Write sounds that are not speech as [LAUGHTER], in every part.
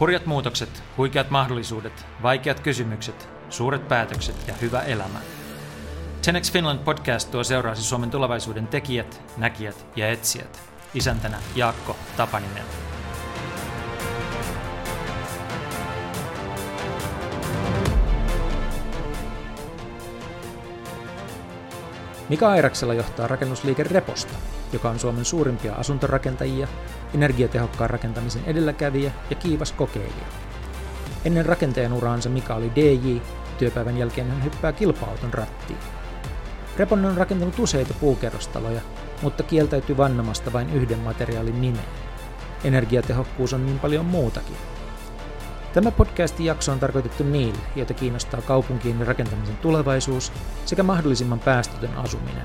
Hurjat muutokset, huikeat mahdollisuudet, vaikeat kysymykset, suuret päätökset ja hyvä elämä. Tenex Finland podcast tuo seuraasi Suomen tulevaisuuden tekijät, näkijät ja etsijät. Isäntänä Jaakko Tapaninen. Mika Airaksella johtaa rakennusliike Reposta, joka on Suomen suurimpia asuntorakentajia, energiatehokkaan rakentamisen edelläkävijä ja kiivas kokeilija. Ennen rakentajan uraansa Mika oli DJ, työpäivän jälkeen hän hyppää kilpa-auton rattiin. Repon on rakentanut useita puukerrostaloja, mutta kieltäytyy vannomasta vain yhden materiaalin nimeen. Energiatehokkuus on niin paljon muutakin. Tämä podcastin jakso on tarkoitettu niille, joita kiinnostaa kaupunkien rakentamisen tulevaisuus sekä mahdollisimman päästötön asuminen.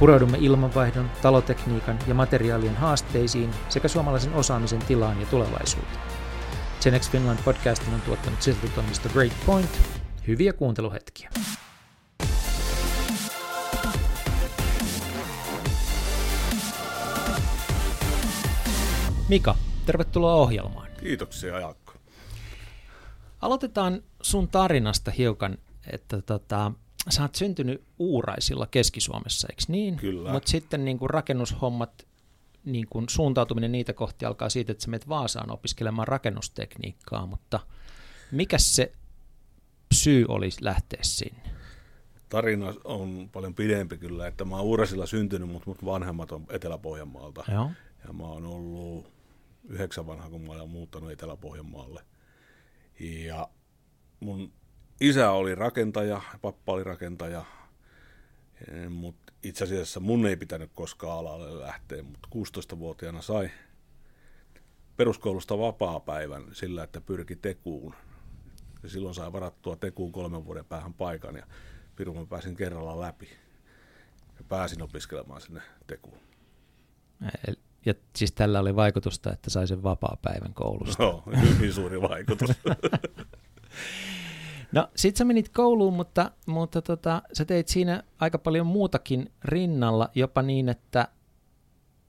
Pureudumme ilmanvaihdon, talotekniikan ja materiaalien haasteisiin sekä suomalaisen osaamisen tilaan ja tulevaisuuteen. Genex Finland podcastin on tuottanut siltatoimisto Great Point. Hyviä kuunteluhetkiä. Mika, tervetuloa ohjelmaan. Kiitoksia Jaakko. Aloitetaan sun tarinasta hiukan, että tota, sä oot syntynyt Uuraisilla Keski-Suomessa, eikö niin? Kyllä. Mutta sitten niin kuin rakennushommat, niin kuin suuntautuminen niitä kohti alkaa siitä, että sä menet Vaasaan opiskelemaan rakennustekniikkaa, mutta mikä se syy olisi lähteä sinne? Tarina on paljon pidempi kyllä, että mä oon Uurasilla syntynyt, mutta mut vanhemmat on Etelä-Pohjanmaalta. Joo. Ja mä oon ollut yhdeksän vanha, kun mä olen muuttanut Etelä-Pohjanmaalle. Ja mun isä oli rakentaja, pappa oli rakentaja, mutta itse asiassa mun ei pitänyt koskaan alalle lähteä, mutta 16-vuotiaana sai peruskoulusta vapaa-päivän sillä, että pyrki tekuun. Ja silloin sai varattua tekuun kolmen vuoden päähän paikan ja Pirun pääsin kerralla läpi. Ja pääsin opiskelemaan sinne tekuun. Ja siis tällä oli vaikutusta, että sai sen vapaa-päivän koulusta. Joo, [LAUGHS] hyvin suuri vaikutus. [LAUGHS] No sit sä menit kouluun, mutta, mutta tota, sä teit siinä aika paljon muutakin rinnalla, jopa niin, että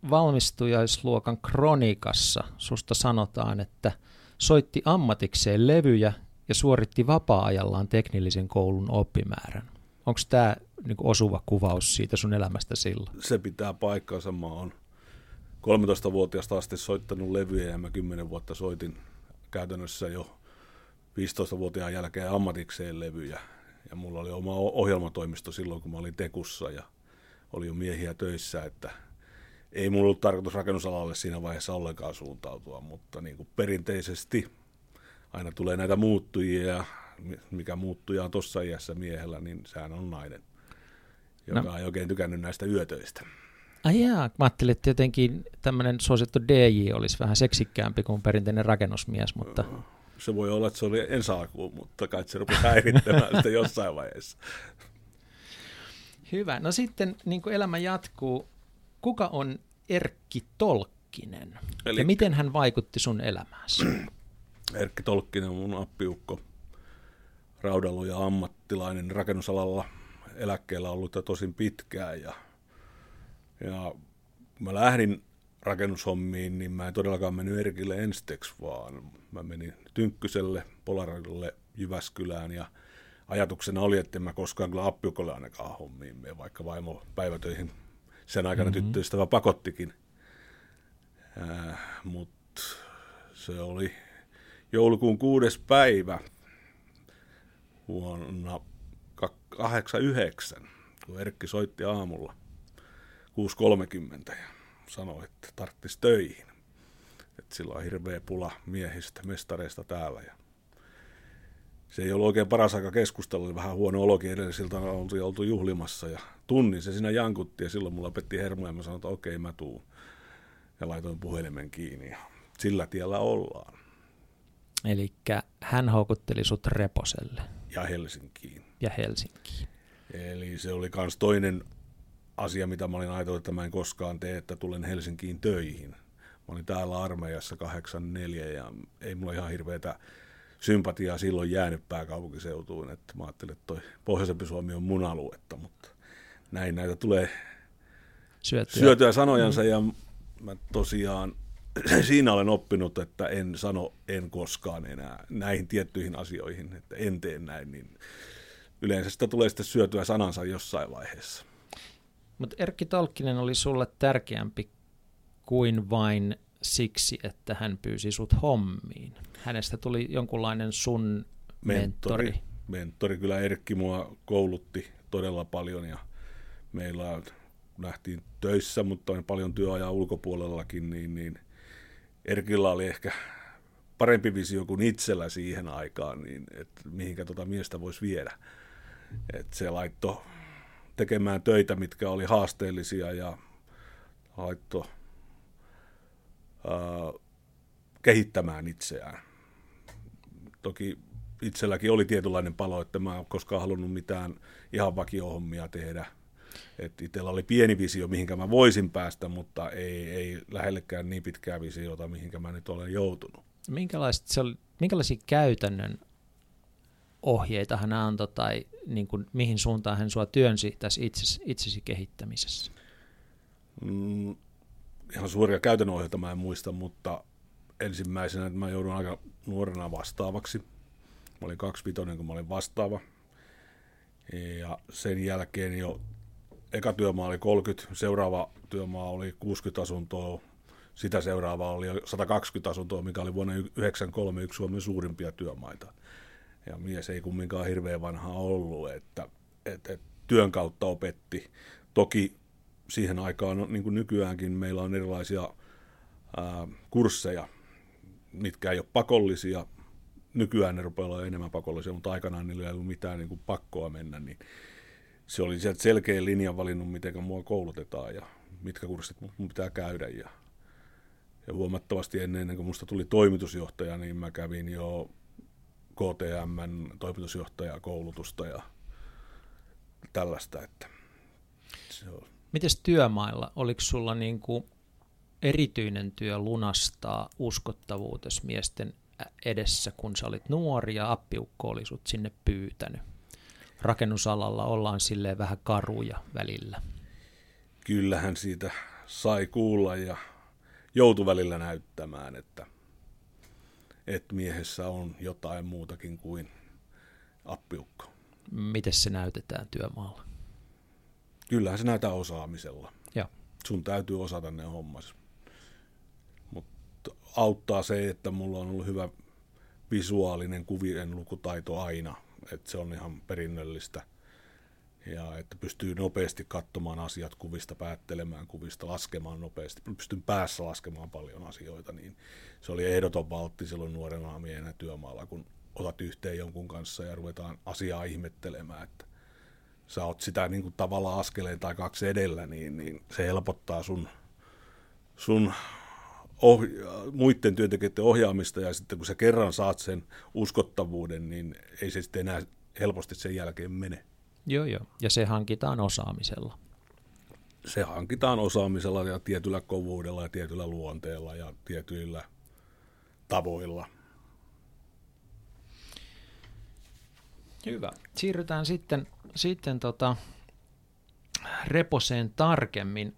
valmistujaisluokan kronikassa susta sanotaan, että soitti ammatikseen levyjä ja suoritti vapaa-ajallaan teknillisen koulun oppimäärän. Onko tämä niinku osuva kuvaus siitä sun elämästä silloin? Se pitää paikkansa. Mä oon 13-vuotiaasta asti soittanut levyjä ja mä 10 vuotta soitin käytännössä jo 15-vuotiaan jälkeen ammatikseen levyjä. Ja mulla oli oma ohjelmatoimisto silloin, kun mä olin Tekussa ja oli jo miehiä töissä, että ei mulla ollut tarkoitus rakennusalalle siinä vaiheessa ollenkaan suuntautua, mutta niin kuin perinteisesti aina tulee näitä muuttujia ja mikä muuttuja on tuossa iässä miehellä, niin sehän on nainen, joka no. ei oikein tykännyt näistä yötöistä. Ai jaa, mä ajattelin, että jotenkin tämmöinen suosittu DJ olisi vähän seksikkäämpi kuin perinteinen rakennusmies, mutta... Se voi olla, että se oli ensi alkuun, mutta kai se rupesi häirittämään sitä jossain vaiheessa. Hyvä. No sitten niin kuin elämä jatkuu. Kuka on Erkki Tolkkinen? Eli... Ja miten hän vaikutti sun elämääsi? [CLEARS THROAT] Erkki Tolkkinen on mun appiukko, raudaluja ammattilainen rakennusalalla eläkkeellä ollut tosin pitkään ja ja mä lähdin rakennushommiin, niin mä en todellakaan mennyt Erkille ensiteksi, vaan mä menin Tynkkyselle, Polarille, Jyväskylään ja ajatuksena oli, että en mä koskaan kyllä appiukolle ainakaan hommiin mene, vaikka vaimo päivätöihin sen aikana mm-hmm. tyttöystävä pakottikin. Äh, Mutta se oli joulukuun kuudes päivä vuonna 89, kun Erkki soitti aamulla 6.30 ja sanoi, että tarttisi töihin. Että sillä on hirveä pula miehistä, mestareista täällä. Ja se ei ollut oikein paras aika keskustella, oli vähän huono olokin edellisiltä, oltiin oltu juhlimassa ja tunnin se siinä jankutti ja silloin mulla petti hermoja ja mä sanoin, että okei mä tuun. Ja laitoin puhelimen kiinni ja sillä tiellä ollaan. Eli hän houkutteli sut Reposelle. Ja Helsinkiin. Ja Helsinkiin. Eli se oli myös toinen asia, mitä mä olin ajatellut, että mä en koskaan tee, että tulen Helsinkiin töihin. Mä olin täällä armeijassa 84 ja ei mulla ihan hirveätä sympatiaa silloin jäänyt pääkaupunkiseutuun, että mä ajattelin, että toi Pohjoisempi Suomi on mun aluetta, mutta näin näitä tulee syötyä, syötyä sanojansa mm. ja mä tosiaan [CLEARS THROAT] siinä olen oppinut, että en sano en koskaan enää näihin tiettyihin asioihin, että en tee näin, niin yleensä sitä tulee sitten syötyä sanansa jossain vaiheessa. Mutta Erkki Tolkkinen oli sulle tärkeämpi kuin vain siksi, että hän pyysi sut hommiin. Hänestä tuli jonkunlainen sun mentori. Mentori, mentori. kyllä Erkki mua koulutti todella paljon ja meillä nähtiin töissä, mutta on paljon työajaa ulkopuolellakin, niin, niin Erkillä oli ehkä parempi visio kuin itsellä siihen aikaan, niin että mihinkä tuota miestä voisi viedä. Et se laitto tekemään töitä, mitkä oli haasteellisia ja laitto ää, kehittämään itseään. Toki itselläkin oli tietynlainen palo, että mä en koskaan halunnut mitään ihan vakiohommia tehdä. Et itsellä oli pieni visio, mihinkä mä voisin päästä, mutta ei, ei lähellekään niin pitkää visiota, mihinkä mä nyt olen joutunut. se oli, minkälaisia käytännön ohjeita hän antoi tai niin kuin, mihin suuntaan hän sua työnsi tässä itsesi, itsesi kehittämisessä? Mm, ihan suoria käytännön ohjeita mä en muista, mutta ensimmäisenä, että mä joudun aika nuorena vastaavaksi. Mä olin vitonen, kun mä olin vastaava. Ja sen jälkeen jo eka työmaa oli 30, seuraava työmaa oli 60 asuntoa, sitä seuraava oli 120 asuntoa, mikä oli vuonna 1993 yksi Suomen suurimpia työmaita ja mies ei kumminkaan hirveän vanha ollut, että, että, että työn kautta opetti. Toki siihen aikaan, niin kuin nykyäänkin, meillä on erilaisia ää, kursseja, mitkä ei ole pakollisia. Nykyään ne rupeaa olla enemmän pakollisia, mutta aikanaan niillä ei ollut mitään niin kuin pakkoa mennä, niin se oli sieltä selkeä linjan valinnut, miten mua koulutetaan ja mitkä kurssit mun pitää käydä. Ja, ja huomattavasti ennen, ennen kuin musta tuli toimitusjohtaja, niin mä kävin jo KTMn toimitusjohtajakoulutusta ja tällaista. Että se on. Mites työmailla, oliko sulla niin kuin erityinen työ lunastaa uskottavuutes miesten edessä, kun sä olit nuori ja appiukko oli sut sinne pyytänyt? Rakennusalalla ollaan silleen vähän karuja välillä. Kyllähän siitä sai kuulla ja joutui välillä näyttämään, että että miehessä on jotain muutakin kuin appiukko. Miten se näytetään työmaalla? Kyllähän se näytetään osaamisella. Ja. Sun täytyy osata ne hommas. Mutta auttaa se, että mulla on ollut hyvä visuaalinen kuvien lukutaito aina. Että se on ihan perinnöllistä ja että pystyy nopeasti katsomaan asiat kuvista, päättelemään kuvista, laskemaan nopeasti. Pystyn päässä laskemaan paljon asioita, niin se oli ehdoton valtti silloin nuorena miehenä työmaalla, kun otat yhteen jonkun kanssa ja ruvetaan asiaa ihmettelemään, että sä oot sitä niin kuin tavallaan askeleen tai kaksi edellä, niin, niin se helpottaa sun, sun ohja- muiden työntekijöiden ohjaamista ja sitten kun sä kerran saat sen uskottavuuden, niin ei se sitten enää helposti sen jälkeen mene. Joo, joo. Ja se hankitaan osaamisella. Se hankitaan osaamisella ja tietyllä kovuudella ja tietyllä luonteella ja tietyillä tavoilla. Hyvä. Siirrytään sitten, sitten tota Reposeen tarkemmin.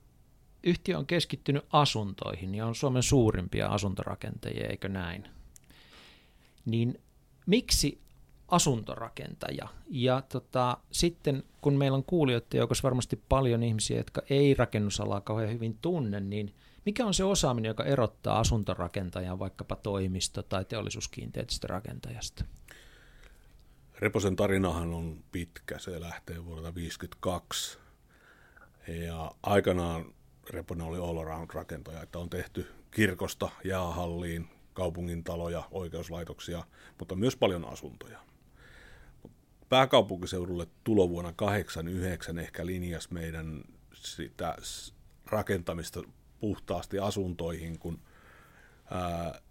Yhtiö on keskittynyt asuntoihin ja on Suomen suurimpia asuntorakentajia, eikö näin? Niin miksi asuntorakentaja. Ja tota, sitten kun meillä on kuulijoiden joukossa varmasti paljon ihmisiä, jotka ei rakennusalaa kauhean hyvin tunne, niin mikä on se osaaminen, joka erottaa asuntorakentajan vaikkapa toimisto- tai teollisuuskiinteistörakentajasta? Reposen tarinahan on pitkä, se lähtee vuodelta 1952. Ja aikanaan Reponen oli all around rakentaja, että on tehty kirkosta jäähalliin, kaupungin taloja, oikeuslaitoksia, mutta myös paljon asuntoja pääkaupunkiseudulle tulo vuonna 89 ehkä linjas meidän sitä rakentamista puhtaasti asuntoihin, kun ää,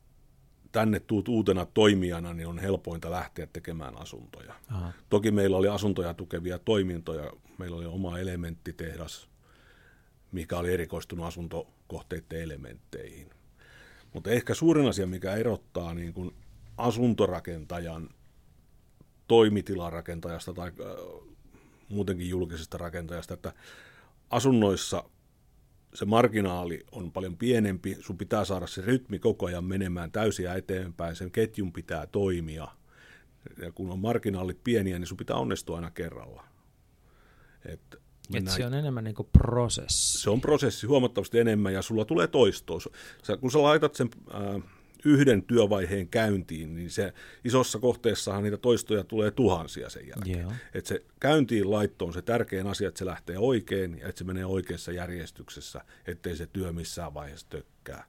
tänne tuut uutena toimijana, niin on helpointa lähteä tekemään asuntoja. Aha. Toki meillä oli asuntoja tukevia toimintoja. Meillä oli oma elementtitehdas, mikä oli erikoistunut asuntokohteiden elementteihin. Mutta ehkä suurin asia, mikä erottaa niin kuin asuntorakentajan toimitilarakentajasta tai muutenkin julkisesta rakentajasta, että asunnoissa se marginaali on paljon pienempi, sun pitää saada se rytmi koko ajan menemään täysiä eteenpäin, sen ketjun pitää toimia. Ja kun on marginaalit pieniä, niin sun pitää onnistua aina kerralla. Et Et se on enemmän niin prosessi. Se on prosessi huomattavasti enemmän ja sulla tulee toistoa. Sä, kun sä laitat sen äh, yhden työvaiheen käyntiin, niin se isossa kohteessahan niitä toistoja tulee tuhansia sen jälkeen. Yeah. Että se käyntiin laitto on se tärkein asia, että se lähtee oikein ja että se menee oikeassa järjestyksessä, ettei se työ missään vaiheessa tökkää.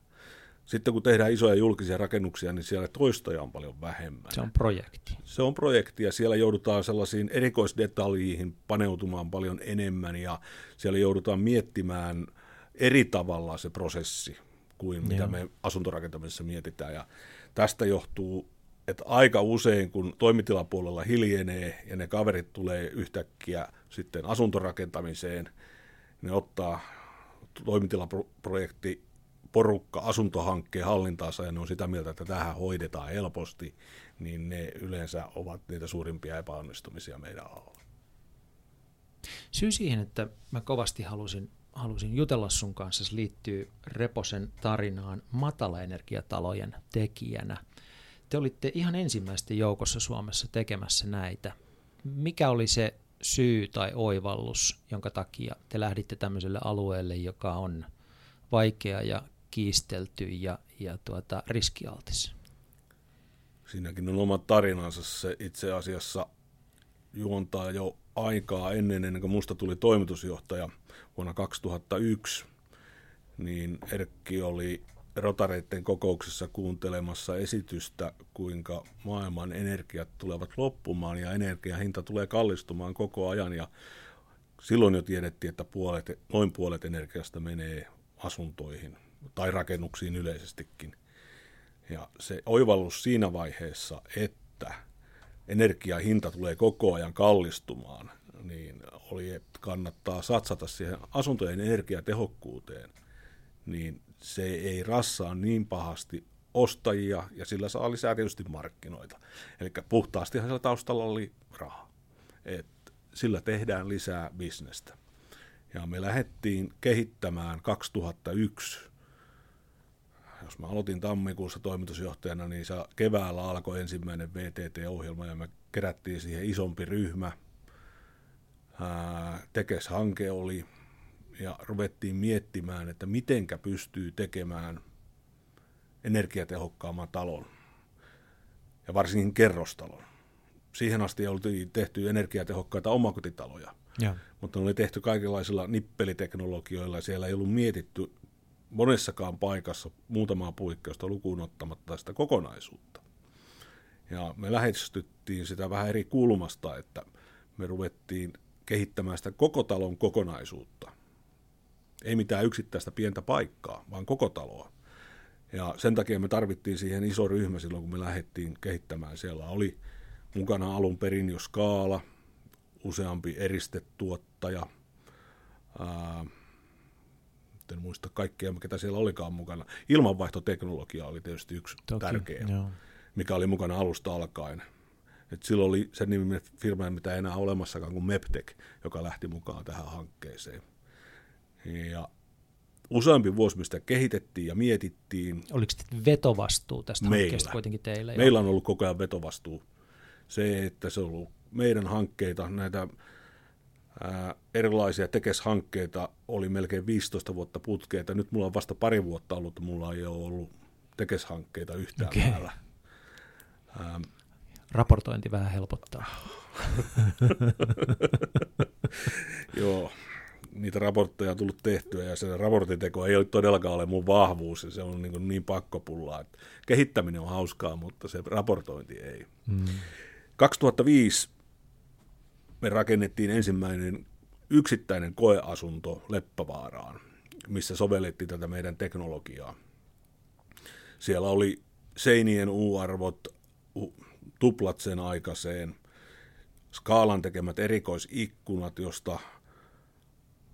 Sitten kun tehdään isoja julkisia rakennuksia, niin siellä toistoja on paljon vähemmän. Se on projekti. Se on projekti ja siellä joudutaan sellaisiin erikoisdetaljiin paneutumaan paljon enemmän ja siellä joudutaan miettimään eri tavalla se prosessi kuin mitä me asuntorakentamisessa mietitään. Ja tästä johtuu, että aika usein kun toimitilapuolella hiljenee ja ne kaverit tulee yhtäkkiä sitten asuntorakentamiseen, ne ottaa toimitilaprojekti porukka asuntohankkeen hallintaansa ja ne on sitä mieltä, että tähän hoidetaan helposti, niin ne yleensä ovat niitä suurimpia epäonnistumisia meidän alalla. Syy siihen, että mä kovasti halusin halusin jutella sun kanssa, se liittyy Reposen tarinaan matalaenergiatalojen tekijänä. Te olitte ihan ensimmäisten joukossa Suomessa tekemässä näitä. Mikä oli se syy tai oivallus, jonka takia te lähditte tämmöiselle alueelle, joka on vaikea ja kiistelty ja, ja tuota, riskialtis? Siinäkin on oma tarinansa. Se itse asiassa juontaa jo aikaa ennen, ennen kuin musta tuli toimitusjohtaja vuonna 2001, niin Erkki oli rotareiden kokouksessa kuuntelemassa esitystä, kuinka maailman energiat tulevat loppumaan ja energiahinta tulee kallistumaan koko ajan ja silloin jo tiedettiin, että puolet, noin puolet energiasta menee asuntoihin tai rakennuksiin yleisestikin. Ja se oivallus siinä vaiheessa, että energiahinta tulee koko ajan kallistumaan, niin oli, että kannattaa satsata siihen asuntojen energiatehokkuuteen, niin se ei rassaa niin pahasti ostajia ja sillä saa lisää tietysti markkinoita. Eli puhtaastihan sillä taustalla oli raha. Et sillä tehdään lisää bisnestä. Ja me lähdettiin kehittämään 2001 jos mä aloitin tammikuussa toimitusjohtajana, niin se keväällä alkoi ensimmäinen VTT-ohjelma ja me kerättiin siihen isompi ryhmä. Tekes-hanke oli ja ruvettiin miettimään, että mitenkä pystyy tekemään energiatehokkaamman talon ja varsinkin kerrostalon. Siihen asti oltiin tehty energiatehokkaita omakotitaloja, ja. mutta ne oli tehty kaikenlaisilla nippeliteknologioilla. Siellä ei ollut mietitty monessakaan paikassa muutamaa puikkeusta lukuun ottamatta sitä kokonaisuutta. Ja me lähestyttiin sitä vähän eri kulmasta, että me ruvettiin kehittämään sitä koko talon kokonaisuutta. Ei mitään yksittäistä pientä paikkaa, vaan koko taloa. Ja sen takia me tarvittiin siihen iso ryhmä silloin, kun me lähdettiin kehittämään. Siellä oli mukana alun perin jo skaala, useampi eristetuottaja, ää, en muista kaikkea, ketä siellä olikaan mukana. Ilmanvaihtoteknologia oli tietysti yksi Toki, tärkeä, joo. mikä oli mukana alusta alkaen. Et silloin oli sen niminen firma, mitä ei enää olemassakaan kuin Meptek, joka lähti mukaan tähän hankkeeseen. Ja useampi vuosi mistä kehitettiin ja mietittiin. Oliko vetovastuu tästä meillä. hankkeesta kuitenkin teille? Meillä on ollut koko ajan vetovastuu. Se, että se on ollut meidän hankkeita, näitä erilaisia tekeshankkeita oli melkein 15 vuotta putkeita. Nyt mulla on vasta pari vuotta ollut, mulla ei ole ollut tekeshankkeita yhtään okay. päällä. Raportointi vähän helpottaa. [LAUGHS] Joo, niitä raportteja on tullut tehtyä ja se raportiteko ei ole todellakaan ole mun vahvuus ja se on niin, niin pakkopullaa. Että kehittäminen on hauskaa, mutta se raportointi ei. Mm. 2005 me rakennettiin ensimmäinen yksittäinen koeasunto Leppävaaraan, missä sovellettiin tätä meidän teknologiaa. Siellä oli seinien U-arvot tuplat sen aikaiseen, skaalan tekemät erikoisikkunat, josta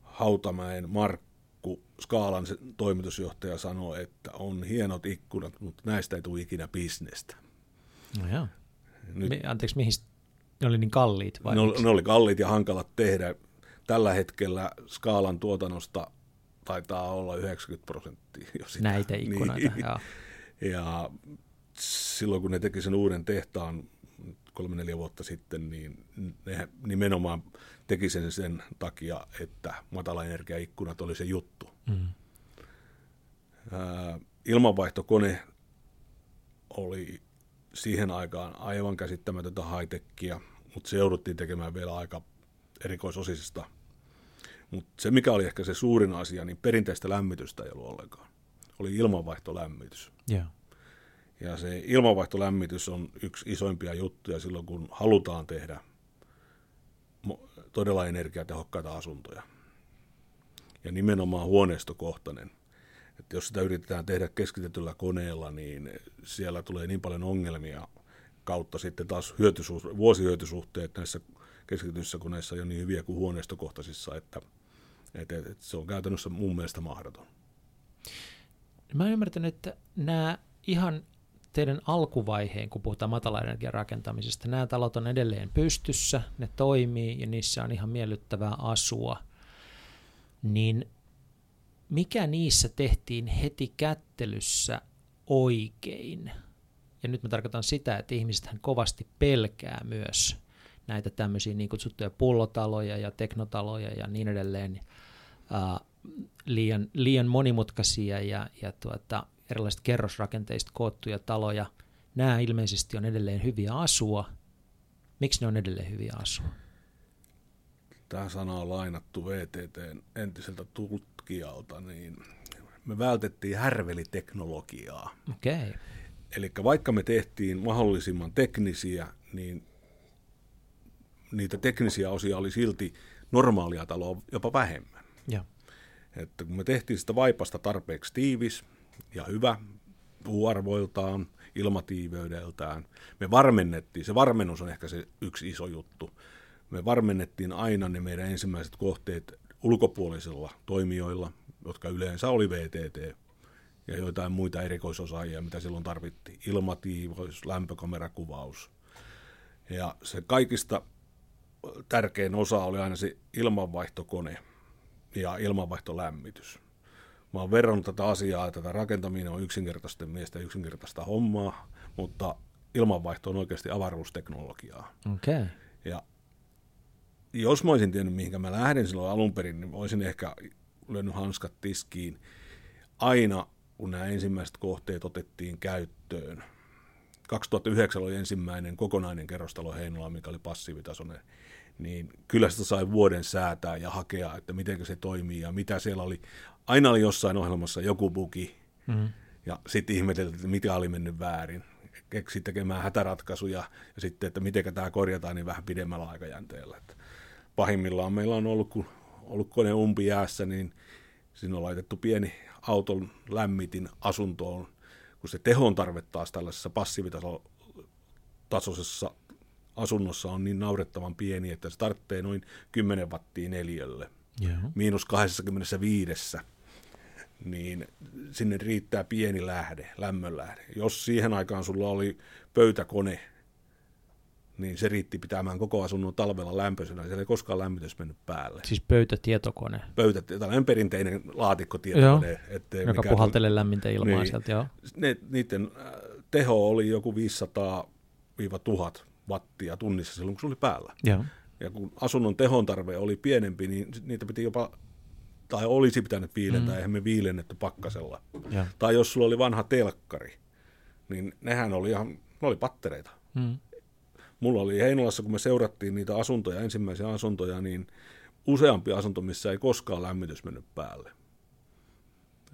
Hautamäen Markku, skaalan toimitusjohtaja, sanoi, että on hienot ikkunat, mutta näistä ei tule ikinä bisnestä. No joo. Nyt, Anteeksi, mihin ne oli niin kalliit? Vai ne, ne oli kalliit ja hankalat tehdä. Tällä hetkellä skaalan tuotannosta taitaa olla 90 prosenttia jo sitä. Näitä ikkunoita, niin. joo. Ja silloin kun ne teki sen uuden tehtaan kolme-neljä vuotta sitten, niin ne nimenomaan teki sen sen takia, että matalaenergiaikkunat oli se juttu. Mm. ilmanvaihtokone oli siihen aikaan aivan käsittämätöntä high mutta se jouduttiin tekemään vielä aika erikoisosisista. Mutta se, mikä oli ehkä se suurin asia, niin perinteistä lämmitystä ei ollut ollenkaan. Oli ilmanvaihtolämmitys. Yeah. Ja se ilmanvaihtolämmitys on yksi isoimpia juttuja silloin, kun halutaan tehdä todella energiatehokkaita asuntoja. Ja nimenomaan huoneistokohtainen. Että jos sitä yritetään tehdä keskitetyllä koneella, niin siellä tulee niin paljon ongelmia kautta sitten taas hyötysuus, vuosihyötysuhteet näissä keskityissä koneissa on niin hyviä kuin huoneistokohtaisissa, että, että, että se on käytännössä mun mielestä mahdoton. Mä ymmärtän, että nämä ihan teidän alkuvaiheen, kun puhutaan matalaenergian rakentamisesta, nämä talot on edelleen pystyssä, ne toimii ja niissä on ihan miellyttävää asua, niin mikä niissä tehtiin heti kättelyssä oikein? Ja nyt mä tarkoitan sitä, että ihmiset kovasti pelkää myös näitä tämmöisiä niin kutsuttuja pullotaloja ja teknotaloja ja niin edelleen, uh, liian, liian monimutkaisia ja, ja tuota, erilaiset kerrosrakenteista koottuja taloja. Nämä ilmeisesti on edelleen hyviä asua. Miksi ne on edelleen hyviä asua? Tämä sana on lainattu VTTn entiseltä tutkijalta, niin me vältettiin härveliteknologiaa. Okei. Okay. Eli vaikka me tehtiin mahdollisimman teknisiä, niin niitä teknisiä osia oli silti normaalia taloa jopa vähemmän. Ja. Että kun me tehtiin sitä vaipasta tarpeeksi tiivis ja hyvä puuarvoiltaan, ilmatiiveydeltään, me varmennettiin, se varmennus on ehkä se yksi iso juttu, me varmennettiin aina ne meidän ensimmäiset kohteet ulkopuolisilla toimijoilla, jotka yleensä oli VTT ja joitain muita erikoisosaajia, mitä silloin tarvittiin. Ilmatiivous, lämpökamerakuvaus. Ja se kaikista tärkein osa oli aina se ilmanvaihtokone ja ilmanvaihtolämmitys. Mä oon verrannut tätä asiaa, että tätä rakentaminen on yksinkertaisten miestä yksinkertaista hommaa, mutta ilmanvaihto on oikeasti avaruusteknologiaa. Okay. Ja jos mä olisin tiennyt, mihinkä mä lähden silloin alun perin, niin olisin ehkä lyönyt hanskat tiskiin aina, kun nämä ensimmäiset kohteet otettiin käyttöön. 2009 oli ensimmäinen kokonainen kerrostalo Heinola, mikä oli passiivitasoinen niin kyllä sitä sai vuoden säätää ja hakea, että miten se toimii ja mitä siellä oli. Aina oli jossain ohjelmassa joku bugi, mm-hmm. ja sitten ihmeteltiin, että mitä oli mennyt väärin. Keksi tekemään hätäratkaisuja, ja sitten, että miten tämä korjataan, niin vähän pidemmällä aikajänteellä. Että pahimmillaan meillä on ollut, kun ollut kone umpi jäässä, niin siinä on laitettu pieni auton lämmitin asuntoon, kun se tehon tarve taas tällaisessa passiivitasoisessa asunnossa on niin naurettavan pieni, että se tarvitsee noin 10 wattia neljälle. Yeah. Miinus 25 niin sinne riittää pieni lähde, lämmönlähde. Jos siihen aikaan sulla oli pöytäkone, niin se riitti pitämään koko asunnon talvella lämpöisenä. Siellä ei koskaan lämmitys mennyt päälle. Siis pöytätietokone. Pöytä, tällainen perinteinen laatikkotietokone. Joo, ettei joka puhaltelee lämmintä ilmaa niin, sieltä, joo. Ne, niiden äh, teho oli joku 500-1000 wattia tunnissa silloin, kun se oli päällä. Ja, ja kun asunnon tehon tarve oli pienempi, niin niitä piti jopa, tai olisi pitänyt viilentää, mm. eihän me viilennetty pakkasella. Ja. Tai jos sulla oli vanha telkkari, niin nehän oli ihan, ne oli pattereita. Mm. Mulla oli Heinolassa, kun me seurattiin niitä asuntoja, ensimmäisiä asuntoja, niin useampi asunto, missä ei koskaan lämmitys mennyt päälle.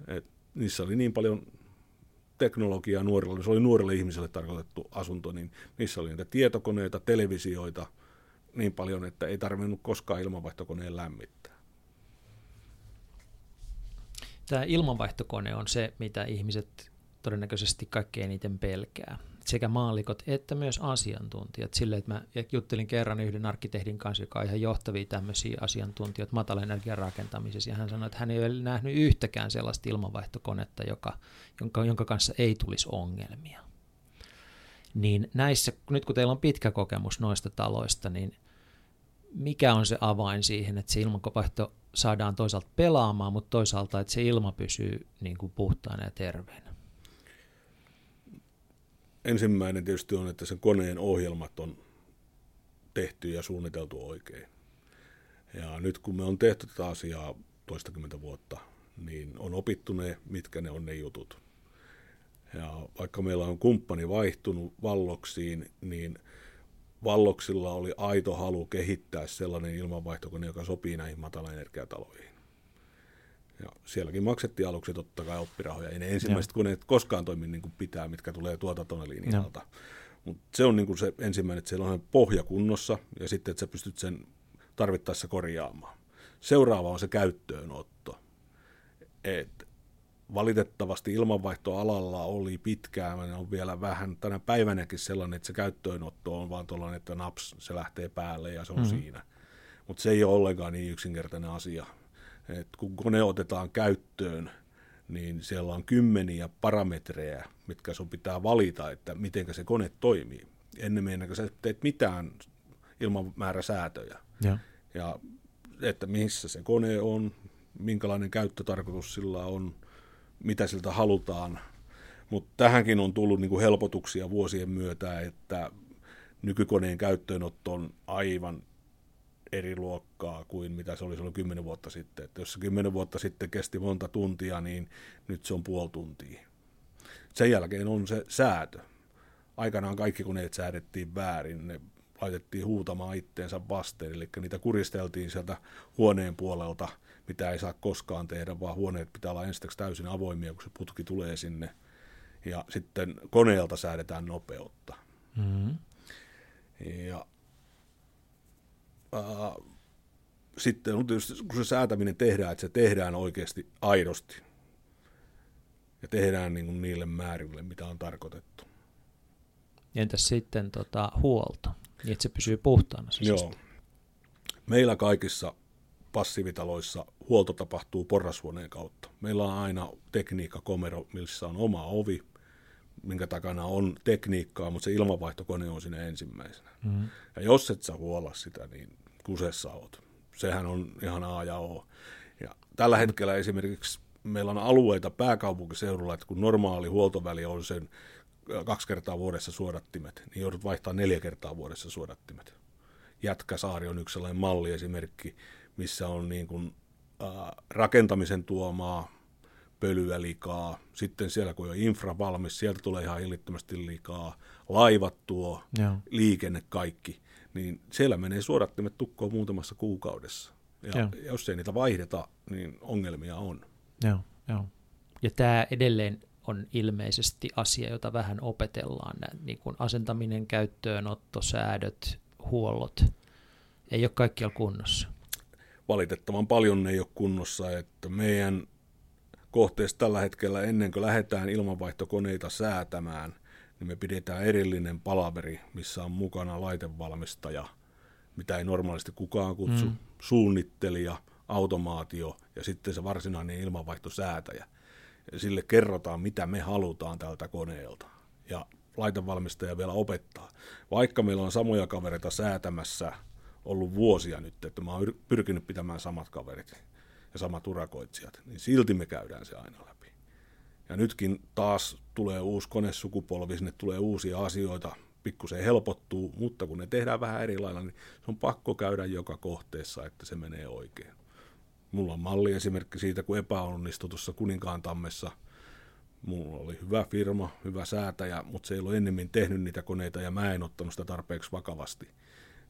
Et niissä oli niin paljon teknologiaa nuorille, se oli nuorille ihmisille tarkoitettu asunto, niin niissä oli niitä tietokoneita, televisioita niin paljon, että ei tarvinnut koskaan ilmanvaihtokoneen lämmittää. Tämä ilmanvaihtokone on se, mitä ihmiset todennäköisesti kaikkein eniten pelkää sekä maallikot että myös asiantuntijat. Sille, että mä juttelin kerran yhden arkkitehdin kanssa, joka on ihan johtavia tämmöisiä asiantuntijoita matalaenergian rakentamisessa, ja hän sanoi, että hän ei ole nähnyt yhtäkään sellaista ilmanvaihtokonetta, joka, jonka, jonka kanssa ei tulisi ongelmia. Niin näissä, nyt kun teillä on pitkä kokemus noista taloista, niin mikä on se avain siihen, että se ilmanvaihto saadaan toisaalta pelaamaan, mutta toisaalta, että se ilma pysyy niin kuin puhtaana ja terveenä? Ensimmäinen tietysti on, että sen koneen ohjelmat on tehty ja suunniteltu oikein. Ja nyt kun me on tehty tätä asiaa toistakymmentä vuotta, niin on opittu ne, mitkä ne on ne jutut. Ja vaikka meillä on kumppani vaihtunut valloksiin, niin valloksilla oli aito halu kehittää sellainen ilmanvaihtokone, joka sopii näihin matalaenergiataloihin. Ja sielläkin maksettiin aluksi totta kai oppirahoja. Ei ne ensimmäiset Joo. koneet koskaan toimi niin kuin pitää, mitkä tulee tuotantolinjalta. Mutta se on niin kuin se ensimmäinen, että siellä on pohja kunnossa ja sitten, että sä pystyt sen tarvittaessa korjaamaan. Seuraava on se käyttöönotto. Et valitettavasti ilmanvaihtoalalla oli pitkään, on vielä vähän tänä päivänäkin sellainen, että se käyttöönotto on vaan tuollainen, että naps, se lähtee päälle ja se on mm-hmm. siinä. Mutta se ei ole ollenkaan niin yksinkertainen asia. Et kun kone otetaan käyttöön, niin siellä on kymmeniä parametreja, mitkä sun pitää valita, että miten se kone toimii. Ennen kuin sä teet mitään ilmanmääräsäätöjä. Ja. ja että missä se kone on, minkälainen käyttötarkoitus sillä on, mitä siltä halutaan. Mutta tähänkin on tullut niinku helpotuksia vuosien myötä, että nykykoneen käyttöönotto on aivan eri luokkaa kuin mitä se oli silloin kymmenen vuotta sitten. Että jos se kymmenen vuotta sitten kesti monta tuntia, niin nyt se on puoli tuntia. Sen jälkeen on se säätö. Aikanaan kaikki koneet säädettiin väärin, ne laitettiin huutamaan itteensä vasten, eli niitä kuristeltiin sieltä huoneen puolelta, mitä ei saa koskaan tehdä, vaan huoneet pitää olla ensiksi täysin avoimia, kun se putki tulee sinne. Ja sitten koneelta säädetään nopeutta. Mm-hmm. Ja sitten on tietysti, kun se säätäminen tehdään, että se tehdään oikeasti aidosti. Ja tehdään niin kuin niille määrille, mitä on tarkoitettu. Entäs sitten tota, huolto? Niin, että se pysyy puhtaana. Se Joo. Meillä kaikissa passiivitaloissa huolto tapahtuu porrashuoneen kautta. Meillä on aina tekniikkakomero, missä on oma ovi, minkä takana on tekniikkaa, mutta se ilmanvaihtokone on siinä ensimmäisenä. Mm-hmm. Ja jos et sä huolla sitä, niin kusessa oot. Sehän on ihan A ja O. Ja tällä hetkellä esimerkiksi meillä on alueita pääkaupunkiseudulla, että kun normaali huoltoväli on sen kaksi kertaa vuodessa suodattimet, niin joudut vaihtaa neljä kertaa vuodessa suodattimet. Jätkäsaari on yksi sellainen malliesimerkki, missä on niin kuin, äh, rakentamisen tuomaa pölyä likaa. Sitten siellä kun on infra valmis, sieltä tulee ihan hillittömästi likaa. Laivat tuo, Joo. liikenne, kaikki. Niin siellä menee suodattimet tukkoon muutamassa kuukaudessa. Ja Joo. jos ei niitä vaihdeta, niin ongelmia on. Joo, Joo. Ja tämä edelleen on ilmeisesti asia, jota vähän opetellaan, niin kuin asentaminen, käyttöönotto, säädöt, huollot, ei ole kaikkialla kunnossa. Valitettavan paljon ne ei ole kunnossa, että meidän kohteessa tällä hetkellä ennen kuin lähdetään ilmanvaihtokoneita säätämään, niin me pidetään erillinen palaveri, missä on mukana laitevalmistaja, mitä ei normaalisti kukaan kutsu, mm. suunnittelija, automaatio ja sitten se varsinainen ilmanvaihtosäätäjä sille kerrotaan, mitä me halutaan tältä koneelta. Ja laitevalmistaja vielä opettaa. Vaikka meillä on samoja kavereita säätämässä ollut vuosia nyt, että mä oon pyrkinyt pitämään samat kaverit ja samat urakoitsijat, niin silti me käydään se aina läpi. Ja nytkin taas tulee uusi konesukupolvi, sinne tulee uusia asioita, pikkusen helpottuu, mutta kun ne tehdään vähän eri lailla, niin se on pakko käydä joka kohteessa, että se menee oikein. Mulla on malli esimerkki siitä, kun epäonnistui tuossa Kuninkaan tammessa. Mulla oli hyvä firma, hyvä säätäjä, mutta se ei ollut ennemmin tehnyt niitä koneita ja mä en ottanut sitä tarpeeksi vakavasti.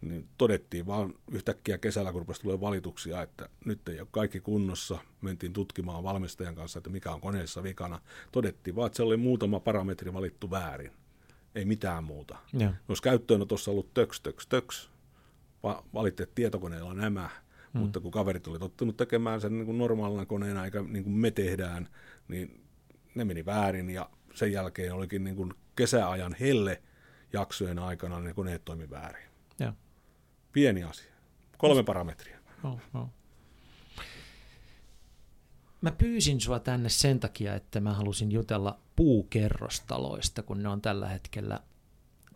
Niin todettiin vaan yhtäkkiä kesällä, kun rupesi tulee valituksia, että nyt ei ole kaikki kunnossa. Mentiin tutkimaan valmistajan kanssa, että mikä on koneessa vikana. Todettiin vaan, että se oli muutama parametri valittu väärin. Ei mitään muuta. Ja. Jos käyttöönotossa ollut töks, töks, töks, valitti, että tietokoneella nämä, Mm. Mutta kun kaverit oli tottunut tekemään sen niin kuin normaalina koneena, eikä niin kuin me tehdään, niin ne meni väärin ja sen jälkeen olikin niin kuin kesäajan helle jaksojen aikana ne koneet toimi väärin. Ja. Pieni asia. Kolme parametria. Oh, oh. Mä pyysin sua tänne sen takia, että mä halusin jutella puukerrostaloista, kun ne on tällä hetkellä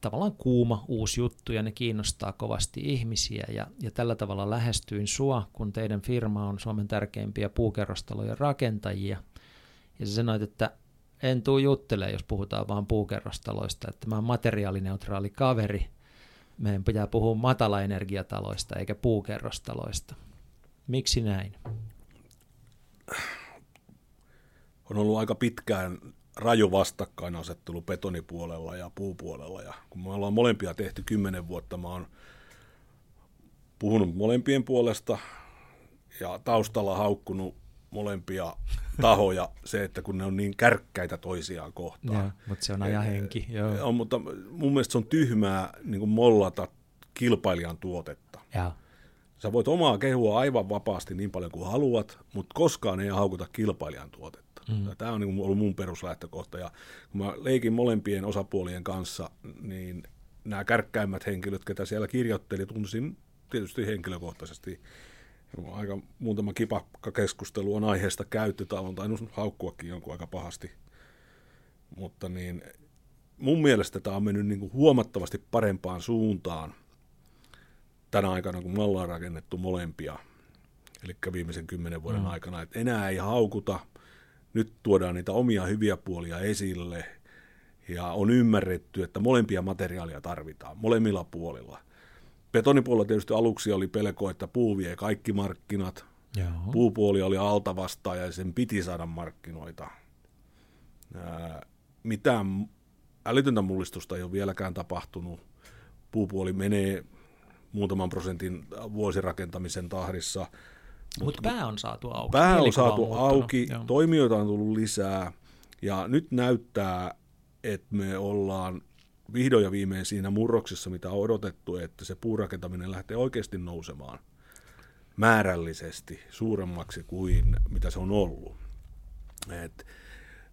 tavallaan kuuma uusi juttu ja ne kiinnostaa kovasti ihmisiä ja, ja tällä tavalla lähestyin sua, kun teidän firma on Suomen tärkeimpiä puukerrostalojen rakentajia ja sä sanoit, että en tuu juttelemaan, jos puhutaan vaan puukerrostaloista, että mä oon materiaalineutraali kaveri, meidän pitää puhua matalaenergiataloista eikä puukerrostaloista. Miksi näin? On ollut aika pitkään raju vastakkainasettelu betonipuolella ja puupuolella. Ja kun me ollaan molempia tehty kymmenen vuotta, mä oon puhunut molempien puolesta ja taustalla haukkunut molempia tahoja se, että kun ne on niin kärkkäitä toisiaan kohtaan. Ja, mutta se on ajan henki. Joo. On, mutta mun mielestä se on tyhmää niin kuin mollata kilpailijan tuotetta. Ja. Sä voit omaa kehua aivan vapaasti niin paljon kuin haluat, mutta koskaan ei haukuta kilpailijan tuotetta. Mm. Tämä on niin ollut mun peruslähtökohta. Ja kun mä leikin molempien osapuolien kanssa, niin nämä kärkkäimmät henkilöt, ketä siellä kirjoitteli, tunsin tietysti henkilökohtaisesti. Aika muutama kipakka keskustelu on aiheesta käyty, tai on tainnut haukkuakin jonkun aika pahasti. Mutta niin, mun mielestä tämä on mennyt niin kuin huomattavasti parempaan suuntaan tänä aikana, kun me ollaan rakennettu molempia, eli viimeisen kymmenen vuoden mm. aikana. Et enää ei haukuta, nyt tuodaan niitä omia hyviä puolia esille ja on ymmärretty, että molempia materiaalia tarvitaan, molemmilla puolilla. Betonipuolella tietysti aluksi oli pelko, että puu vie kaikki markkinat. Joo. Puupuoli oli alta ja sen piti saada markkinoita. mitään älytöntä mullistusta ei ole vieläkään tapahtunut. Puupuoli menee muutaman prosentin vuosirakentamisen tahdissa. Mutta pää on saatu auki. Pää on saatu auki, Joo. toimijoita on tullut lisää ja nyt näyttää, että me ollaan vihdoin ja viimein siinä murroksessa, mitä on odotettu, että se puurakentaminen lähtee oikeasti nousemaan määrällisesti suuremmaksi kuin mitä se on ollut. Et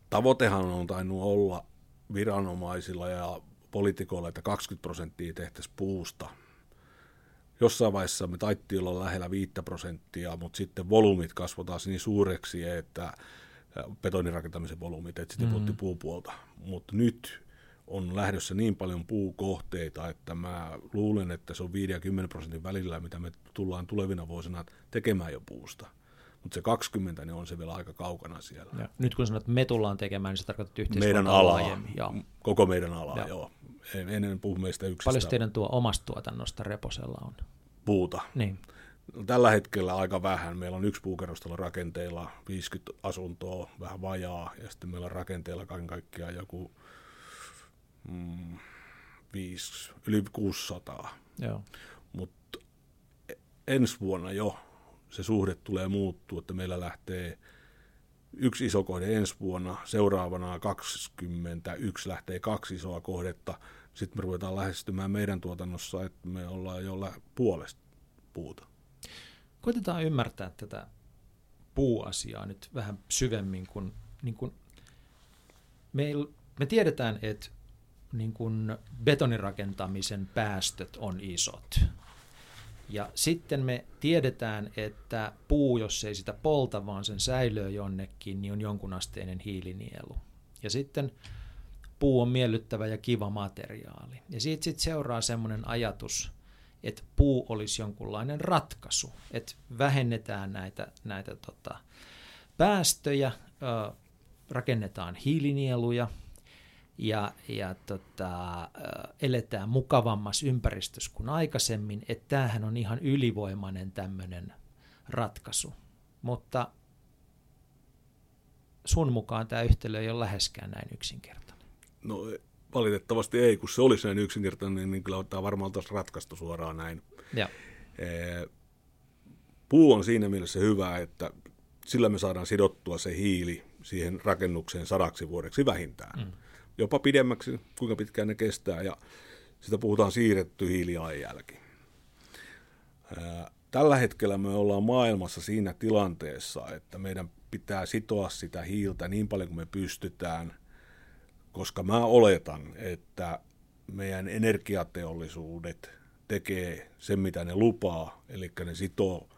tavoitehan on tainnut olla viranomaisilla ja poliitikoilla, että 20 prosenttia tehtäisiin puusta – jossain vaiheessa me taittiin olla lähellä 5 prosenttia, mutta sitten volyymit kasvotaan niin suureksi, että betonirakentamisen volyymit, että sitten mm. puupuolta. Mutta nyt on lähdössä niin paljon puukohteita, että mä luulen, että se on 5 ja 10 prosentin välillä, mitä me tullaan tulevina vuosina tekemään jo puusta. Mutta se 20 niin on se vielä aika kaukana siellä. Ja nyt kun sanot, että me tullaan tekemään, niin se tarkoittaa yhteiskuntaa Meidän alaa, joo. koko meidän alaa, joo. joo ennen puhu meistä yksistä. Paljon teidän tuo omasta tuotannosta Reposella on? Puuta. Niin. No, tällä hetkellä aika vähän. Meillä on yksi puukerrostalo rakenteilla, 50 asuntoa, vähän vajaa, ja sitten meillä on rakenteilla kaiken kaikkiaan joku mm, 5, yli 600. Joo. Mutta ensi vuonna jo se suhde tulee muuttua, että meillä lähtee yksi iso kohde ensi vuonna, seuraavana 21 lähtee kaksi isoa kohdetta, sitten me ruvetaan lähestymään meidän tuotannossa, että me ollaan jo puolesta puuta. Koitetaan ymmärtää tätä puuasiaa nyt vähän syvemmin, kun, niin kun me, me tiedetään, että niin kun betonirakentamisen päästöt on isot. Ja sitten me tiedetään, että puu, jos ei sitä polta, vaan sen säilöö jonnekin, niin on jonkunasteinen hiilinielu. Ja sitten puu on miellyttävä ja kiva materiaali. Ja siitä sitten seuraa semmoinen ajatus, että puu olisi jonkunlainen ratkaisu, että vähennetään näitä, näitä tota, päästöjä, ö, rakennetaan hiilinieluja ja, ja tota, eletään mukavammassa ympäristössä kuin aikaisemmin, että tämähän on ihan ylivoimainen tämmöinen ratkaisu. Mutta sun mukaan tämä yhtälö ei ole läheskään näin yksinkertainen. No valitettavasti ei, kun se olisi näin yksinkertainen, niin kyllä tämä varmaan taas ratkaistu suoraan näin. Ja. Puu on siinä mielessä hyvä, että sillä me saadaan sidottua se hiili siihen rakennukseen sadaksi vuodeksi vähintään. Mm. Jopa pidemmäksi, kuinka pitkään ne kestää, ja sitä puhutaan siirretty hiilijalanjälki. Tällä hetkellä me ollaan maailmassa siinä tilanteessa, että meidän pitää sitoa sitä hiiltä niin paljon kuin me pystytään – koska mä oletan, että meidän energiateollisuudet tekee sen, mitä ne lupaa, eli ne sitoo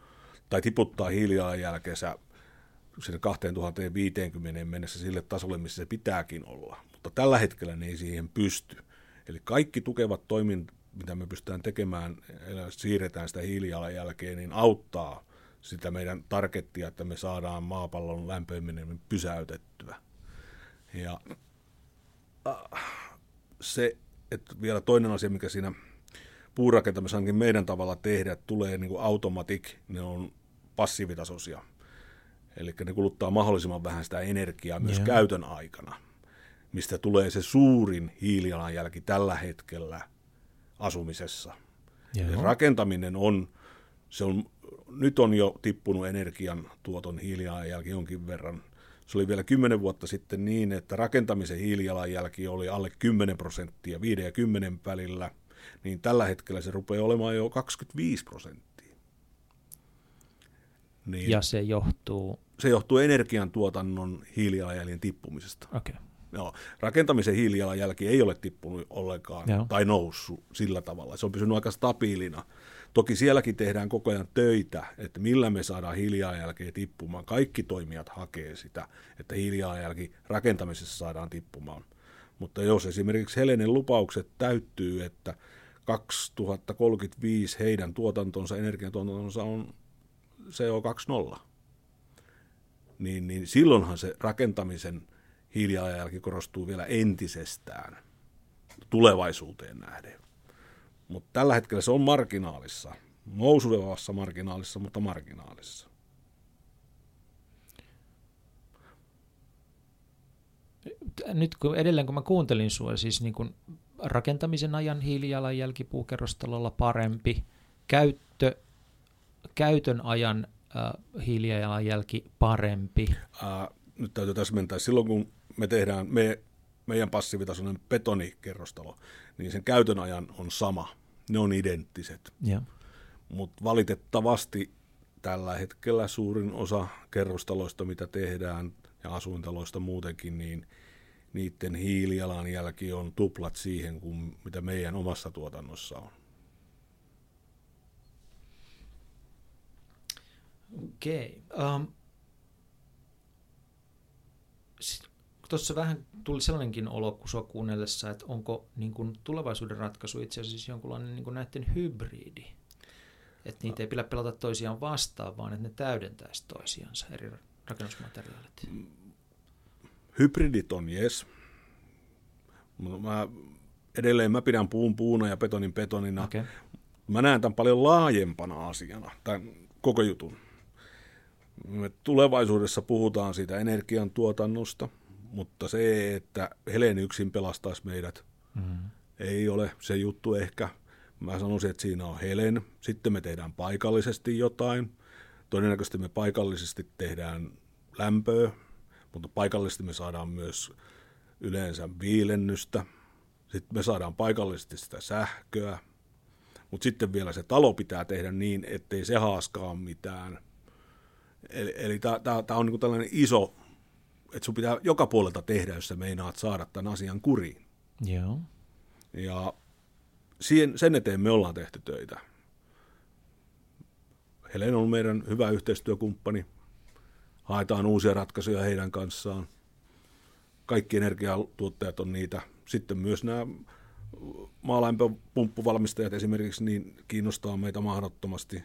tai tiputtaa hiilijalanjälkeensä sinne 2050 mennessä sille tasolle, missä se pitääkin olla. Mutta tällä hetkellä ne ei siihen pysty. Eli kaikki tukevat toimin, mitä me pystytään tekemään, siirretään sitä hiilijalanjälkeen, niin auttaa sitä meidän targettia, että me saadaan maapallon lämpöiminen pysäytettyä. Ja äh, se, että vielä toinen asia, mikä siinä puurakentamisessakin meidän tavalla tehdä, että tulee niin kuin automatic, ne on passiivitasoisia. Eli ne kuluttaa mahdollisimman vähän sitä energiaa myös Joo. käytön aikana, mistä tulee se suurin hiilijalanjälki tällä hetkellä asumisessa. Joo. rakentaminen on, se on, nyt on jo tippunut energian tuoton hiilijalanjälki jonkin verran. Se oli vielä 10 vuotta sitten niin, että rakentamisen hiilijalanjälki oli alle 10 prosenttia, 5 ja 10 välillä, niin tällä hetkellä se rupeaa olemaan jo 25 prosenttia. Niin ja se johtuu? Se johtuu energiantuotannon hiilijalanjäljen tippumisesta. Okay. Joo, rakentamisen hiilijalanjälki ei ole tippunut ollenkaan Joo. tai noussut sillä tavalla. Se on pysynyt aika stabiilina. Toki sielläkin tehdään koko ajan töitä, että millä me saadaan hiilijalanjälkeä tippumaan. Kaikki toimijat hakee sitä, että hiilijalanjälki rakentamisessa saadaan tippumaan. Mutta jos esimerkiksi Helenen lupaukset täyttyy, että 2035 heidän tuotantonsa, energiantuotantonsa on CO2 niin, niin silloinhan se rakentamisen hiilijalanjälki korostuu vielä entisestään tulevaisuuteen nähden. Mutta tällä hetkellä se on marginaalissa, nousuvassa marginaalissa, mutta marginaalissa. Nyt kun edelleen kun mä kuuntelin sua, siis niin kun rakentamisen ajan hiilijalanjälki puukerrostalolla parempi, käyttö käytön ajan äh, hiilijalanjälki parempi? Äh, nyt täytyy täsmentää. Silloin kun me tehdään me, meidän passiivitasoinen betonikerrostalo, niin sen käytön ajan on sama. Ne on identtiset. Mutta valitettavasti tällä hetkellä suurin osa kerrostaloista, mitä tehdään, ja asuintaloista muutenkin, niin niiden hiilijalanjälki on tuplat siihen kuin mitä meidän omassa tuotannossa on. Okei. Okay. Um, Tuossa vähän tuli sellainenkin olo, kun sua kuunnellessa, että onko niin kuin tulevaisuuden ratkaisu itse asiassa jonkunlainen niin kuin näiden hybridi. Että niitä ei pidä pelata toisiaan vastaan, vaan että ne täydentäisi toisiansa, eri rakennusmateriaalit. Hybridit on jes. Mä, edelleen mä pidän puun puuna ja betonin betonina. Okay. Mä näen tämän paljon laajempana asiana, tämän koko jutun. Me tulevaisuudessa puhutaan siitä energiantuotannosta, mutta se, että Helen yksin pelastaisi meidät, mm. ei ole se juttu ehkä. Mä sanoisin, että siinä on Helen. Sitten me tehdään paikallisesti jotain. Todennäköisesti me paikallisesti tehdään lämpöä, mutta paikallisesti me saadaan myös yleensä viilennystä. Sitten me saadaan paikallisesti sitä sähköä. Mutta sitten vielä se talo pitää tehdä niin, ettei se haaskaa mitään – Eli, eli tämä on niinku tällainen iso, että sun pitää joka puolelta tehdä, jos sä meinaat saada tämän asian kuriin. Joo. Ja siihen, sen eteen me ollaan tehty töitä. Helen on meidän hyvä yhteistyökumppani. Haetaan uusia ratkaisuja heidän kanssaan. Kaikki energiatuottajat on niitä. Sitten myös nämä maalämpöpumppuvalmistajat esimerkiksi niin kiinnostaa meitä mahdottomasti.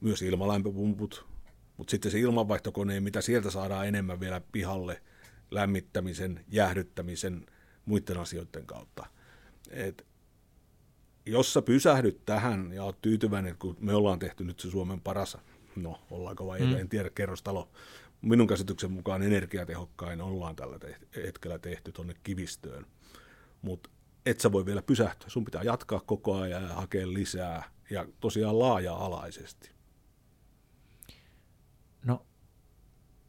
Myös ilmalämpöpumput, mutta sitten se ilmanvaihtokone, mitä sieltä saadaan enemmän vielä pihalle lämmittämisen, jäähdyttämisen, muiden asioiden kautta. Et jos sä pysähdyt tähän ja oot tyytyväinen, kun me ollaan tehty nyt se Suomen paras, no ollaanko vai mm. en tiedä, kerrostalo, minun käsityksen mukaan energiatehokkain ollaan tällä hetkellä tehty tuonne kivistöön. Mutta et sä voi vielä pysähtyä, sun pitää jatkaa koko ajan ja hakea lisää ja tosiaan laaja-alaisesti.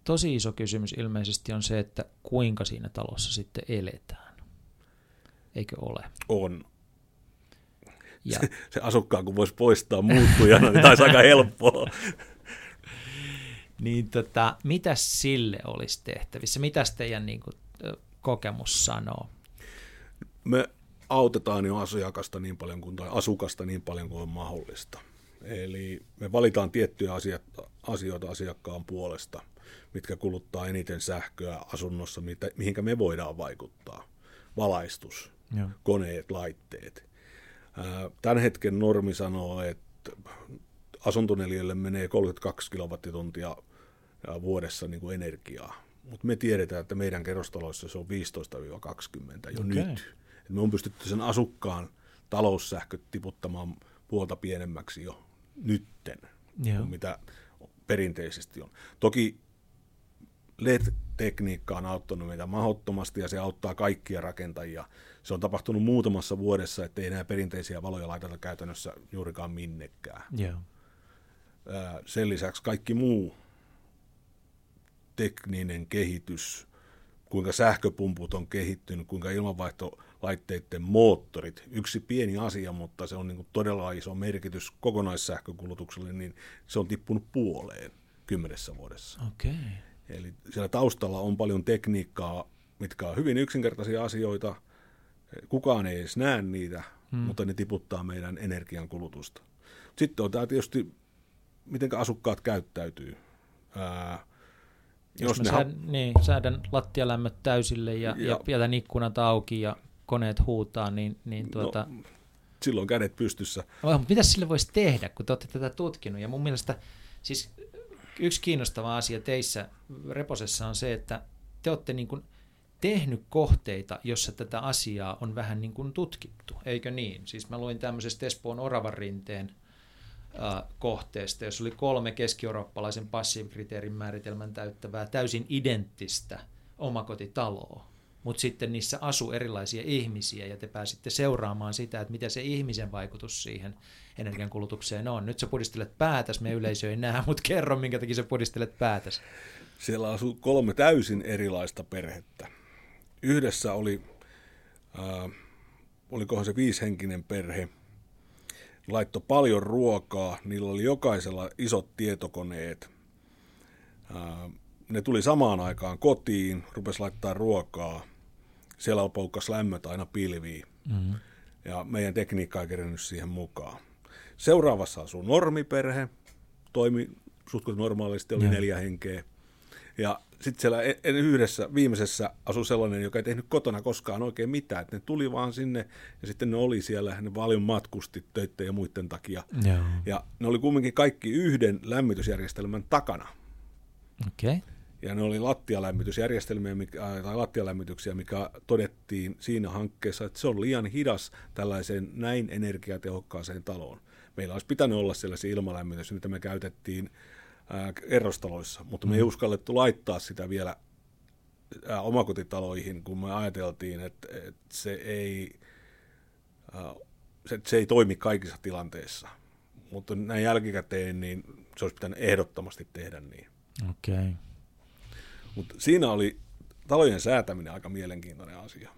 Tosi iso kysymys ilmeisesti on se, että kuinka siinä talossa sitten eletään. Eikö ole? On. Ja. Se, se asukkaan, kun voisi poistaa muuttujana, niin taisi aika helppoa. [LAUGHS] niin tota, mitä sille olisi tehtävissä? Mitä teidän niin kuin, kokemus sanoo? Me autetaan jo asiakasta niin paljon kuin, tai asukasta niin paljon kuin on mahdollista. Eli me valitaan tiettyjä asioita asiakkaan puolesta – mitkä kuluttaa eniten sähköä asunnossa, mitä, mihinkä me voidaan vaikuttaa. Valaistus. Joo. koneet, laitteet. Tämän hetken normi sanoo, että asuntoneliölle menee 32 kilowattituntia vuodessa niin kuin energiaa. Mutta me tiedetään, että meidän kerrostaloissa se on 15-20 jo okay. nyt. Et me on pystytty sen asukkaan taloussähköt tiputtamaan puolta pienemmäksi jo nytten, Joo. kuin mitä perinteisesti on. Toki LED-tekniikka on auttanut meitä mahdottomasti ja se auttaa kaikkia rakentajia. Se on tapahtunut muutamassa vuodessa, ettei enää perinteisiä valoja laiteta käytännössä juurikaan minnekään. Joo. Sen lisäksi kaikki muu tekninen kehitys, kuinka sähköpumput on kehittynyt, kuinka ilmanvaihtolaitteiden moottorit, yksi pieni asia, mutta se on niin todella iso merkitys kokonaissähkökulutukselle, niin se on tippunut puoleen kymmenessä vuodessa. Okay. Eli siellä taustalla on paljon tekniikkaa, mitkä on hyvin yksinkertaisia asioita. Kukaan ei edes näe niitä, hmm. mutta ne tiputtaa meidän energiankulutusta. Sitten on tämä tietysti, miten asukkaat käyttäytyy. Ää, jos, jos mä säädän, ha- niin, säädän lattialämmöt täysille ja, ja, ja jätän ikkunat auki ja koneet huutaa, niin, niin no, tuota... No, silloin kädet pystyssä. No, mutta mitä sille voisi tehdä, kun te olette tätä tutkinut? Ja mun mielestä siis yksi kiinnostava asia teissä Reposessa on se, että te olette niin kuin tehnyt kohteita, jossa tätä asiaa on vähän niin kuin tutkittu, eikö niin? Siis mä luin tämmöisestä Espoon Oravan rinteen kohteesta, jos oli kolme keski-eurooppalaisen passiivikriteerin määritelmän täyttävää täysin identtistä omakotitaloa, mutta sitten niissä asu erilaisia ihmisiä ja te pääsitte seuraamaan sitä, että mitä se ihmisen vaikutus siihen energiankulutukseen on. Nyt sä pudistelet päätäs, me yleisö ei näe, mutta kerro, minkä takia sä pudistelet päätäs. Siellä asuu kolme täysin erilaista perhettä. Yhdessä oli, äh, olikohan se viishenkinen perhe, laittoi paljon ruokaa, niillä oli jokaisella isot tietokoneet. Ne tuli samaan aikaan kotiin, rupesi laittaa ruokaa, siellä poukkas lämmöt aina pilviin. Mm-hmm. Ja meidän tekniikka ei kerennyt siihen mukaan. Seuraavassa asuu normiperhe, toimi suht normaalisti, oli ja. neljä henkeä. Ja sitten siellä e-, en yhdessä viimeisessä asui sellainen, joka ei tehnyt kotona koskaan oikein mitään. Et ne tuli vaan sinne ja sitten ne oli siellä, ne paljon matkusti töiden ja muiden takia. Joo. Ja ne oli kumminkin kaikki yhden lämmitysjärjestelmän takana. Okay. Ja ne oli lattialämmitysjärjestelmiä mikä, tai lattialämmityksiä, mikä todettiin siinä hankkeessa, että se on liian hidas tällaiseen näin energiatehokkaaseen taloon. Meillä olisi pitänyt olla sellaisia ilmalämmitys, mitä me käytettiin erostaloissa, mutta me ei mm. uskallettu laittaa sitä vielä ää, omakotitaloihin, kun me ajateltiin, että, että se, ei, ää, se, se ei toimi kaikissa tilanteissa. Mutta näin jälkikäteen niin se olisi pitänyt ehdottomasti tehdä niin. Okei. Okay. Mutta siinä oli talojen säätäminen aika mielenkiintoinen asia.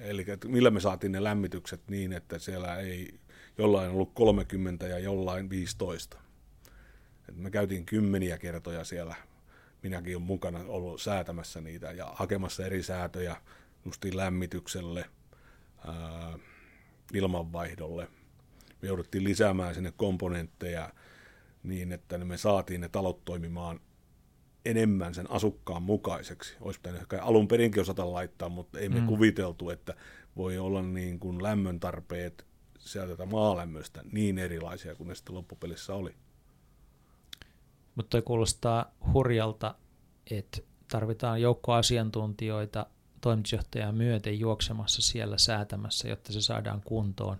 Eli millä me saatiin ne lämmitykset niin, että siellä ei jollain ollut 30 ja jollain 15. Et me käytiin kymmeniä kertoja siellä, minäkin olen mukana ollut säätämässä niitä ja hakemassa eri säätöjä justiin lämmitykselle, ää, ilmanvaihdolle. Me jouduttiin lisäämään sinne komponentteja niin, että me saatiin ne talot toimimaan enemmän sen asukkaan mukaiseksi. Olisi pitänyt ehkä alun perinkin osata laittaa, mutta ei me mm. kuviteltu, että voi olla niin kuin lämmön tarpeet sieltä maalämmöstä niin erilaisia kuin ne sitten loppupelissä oli. Mutta toi kuulostaa hurjalta, että tarvitaan joukko asiantuntijoita toimitusjohtajaa myöten juoksemassa siellä säätämässä, jotta se saadaan kuntoon.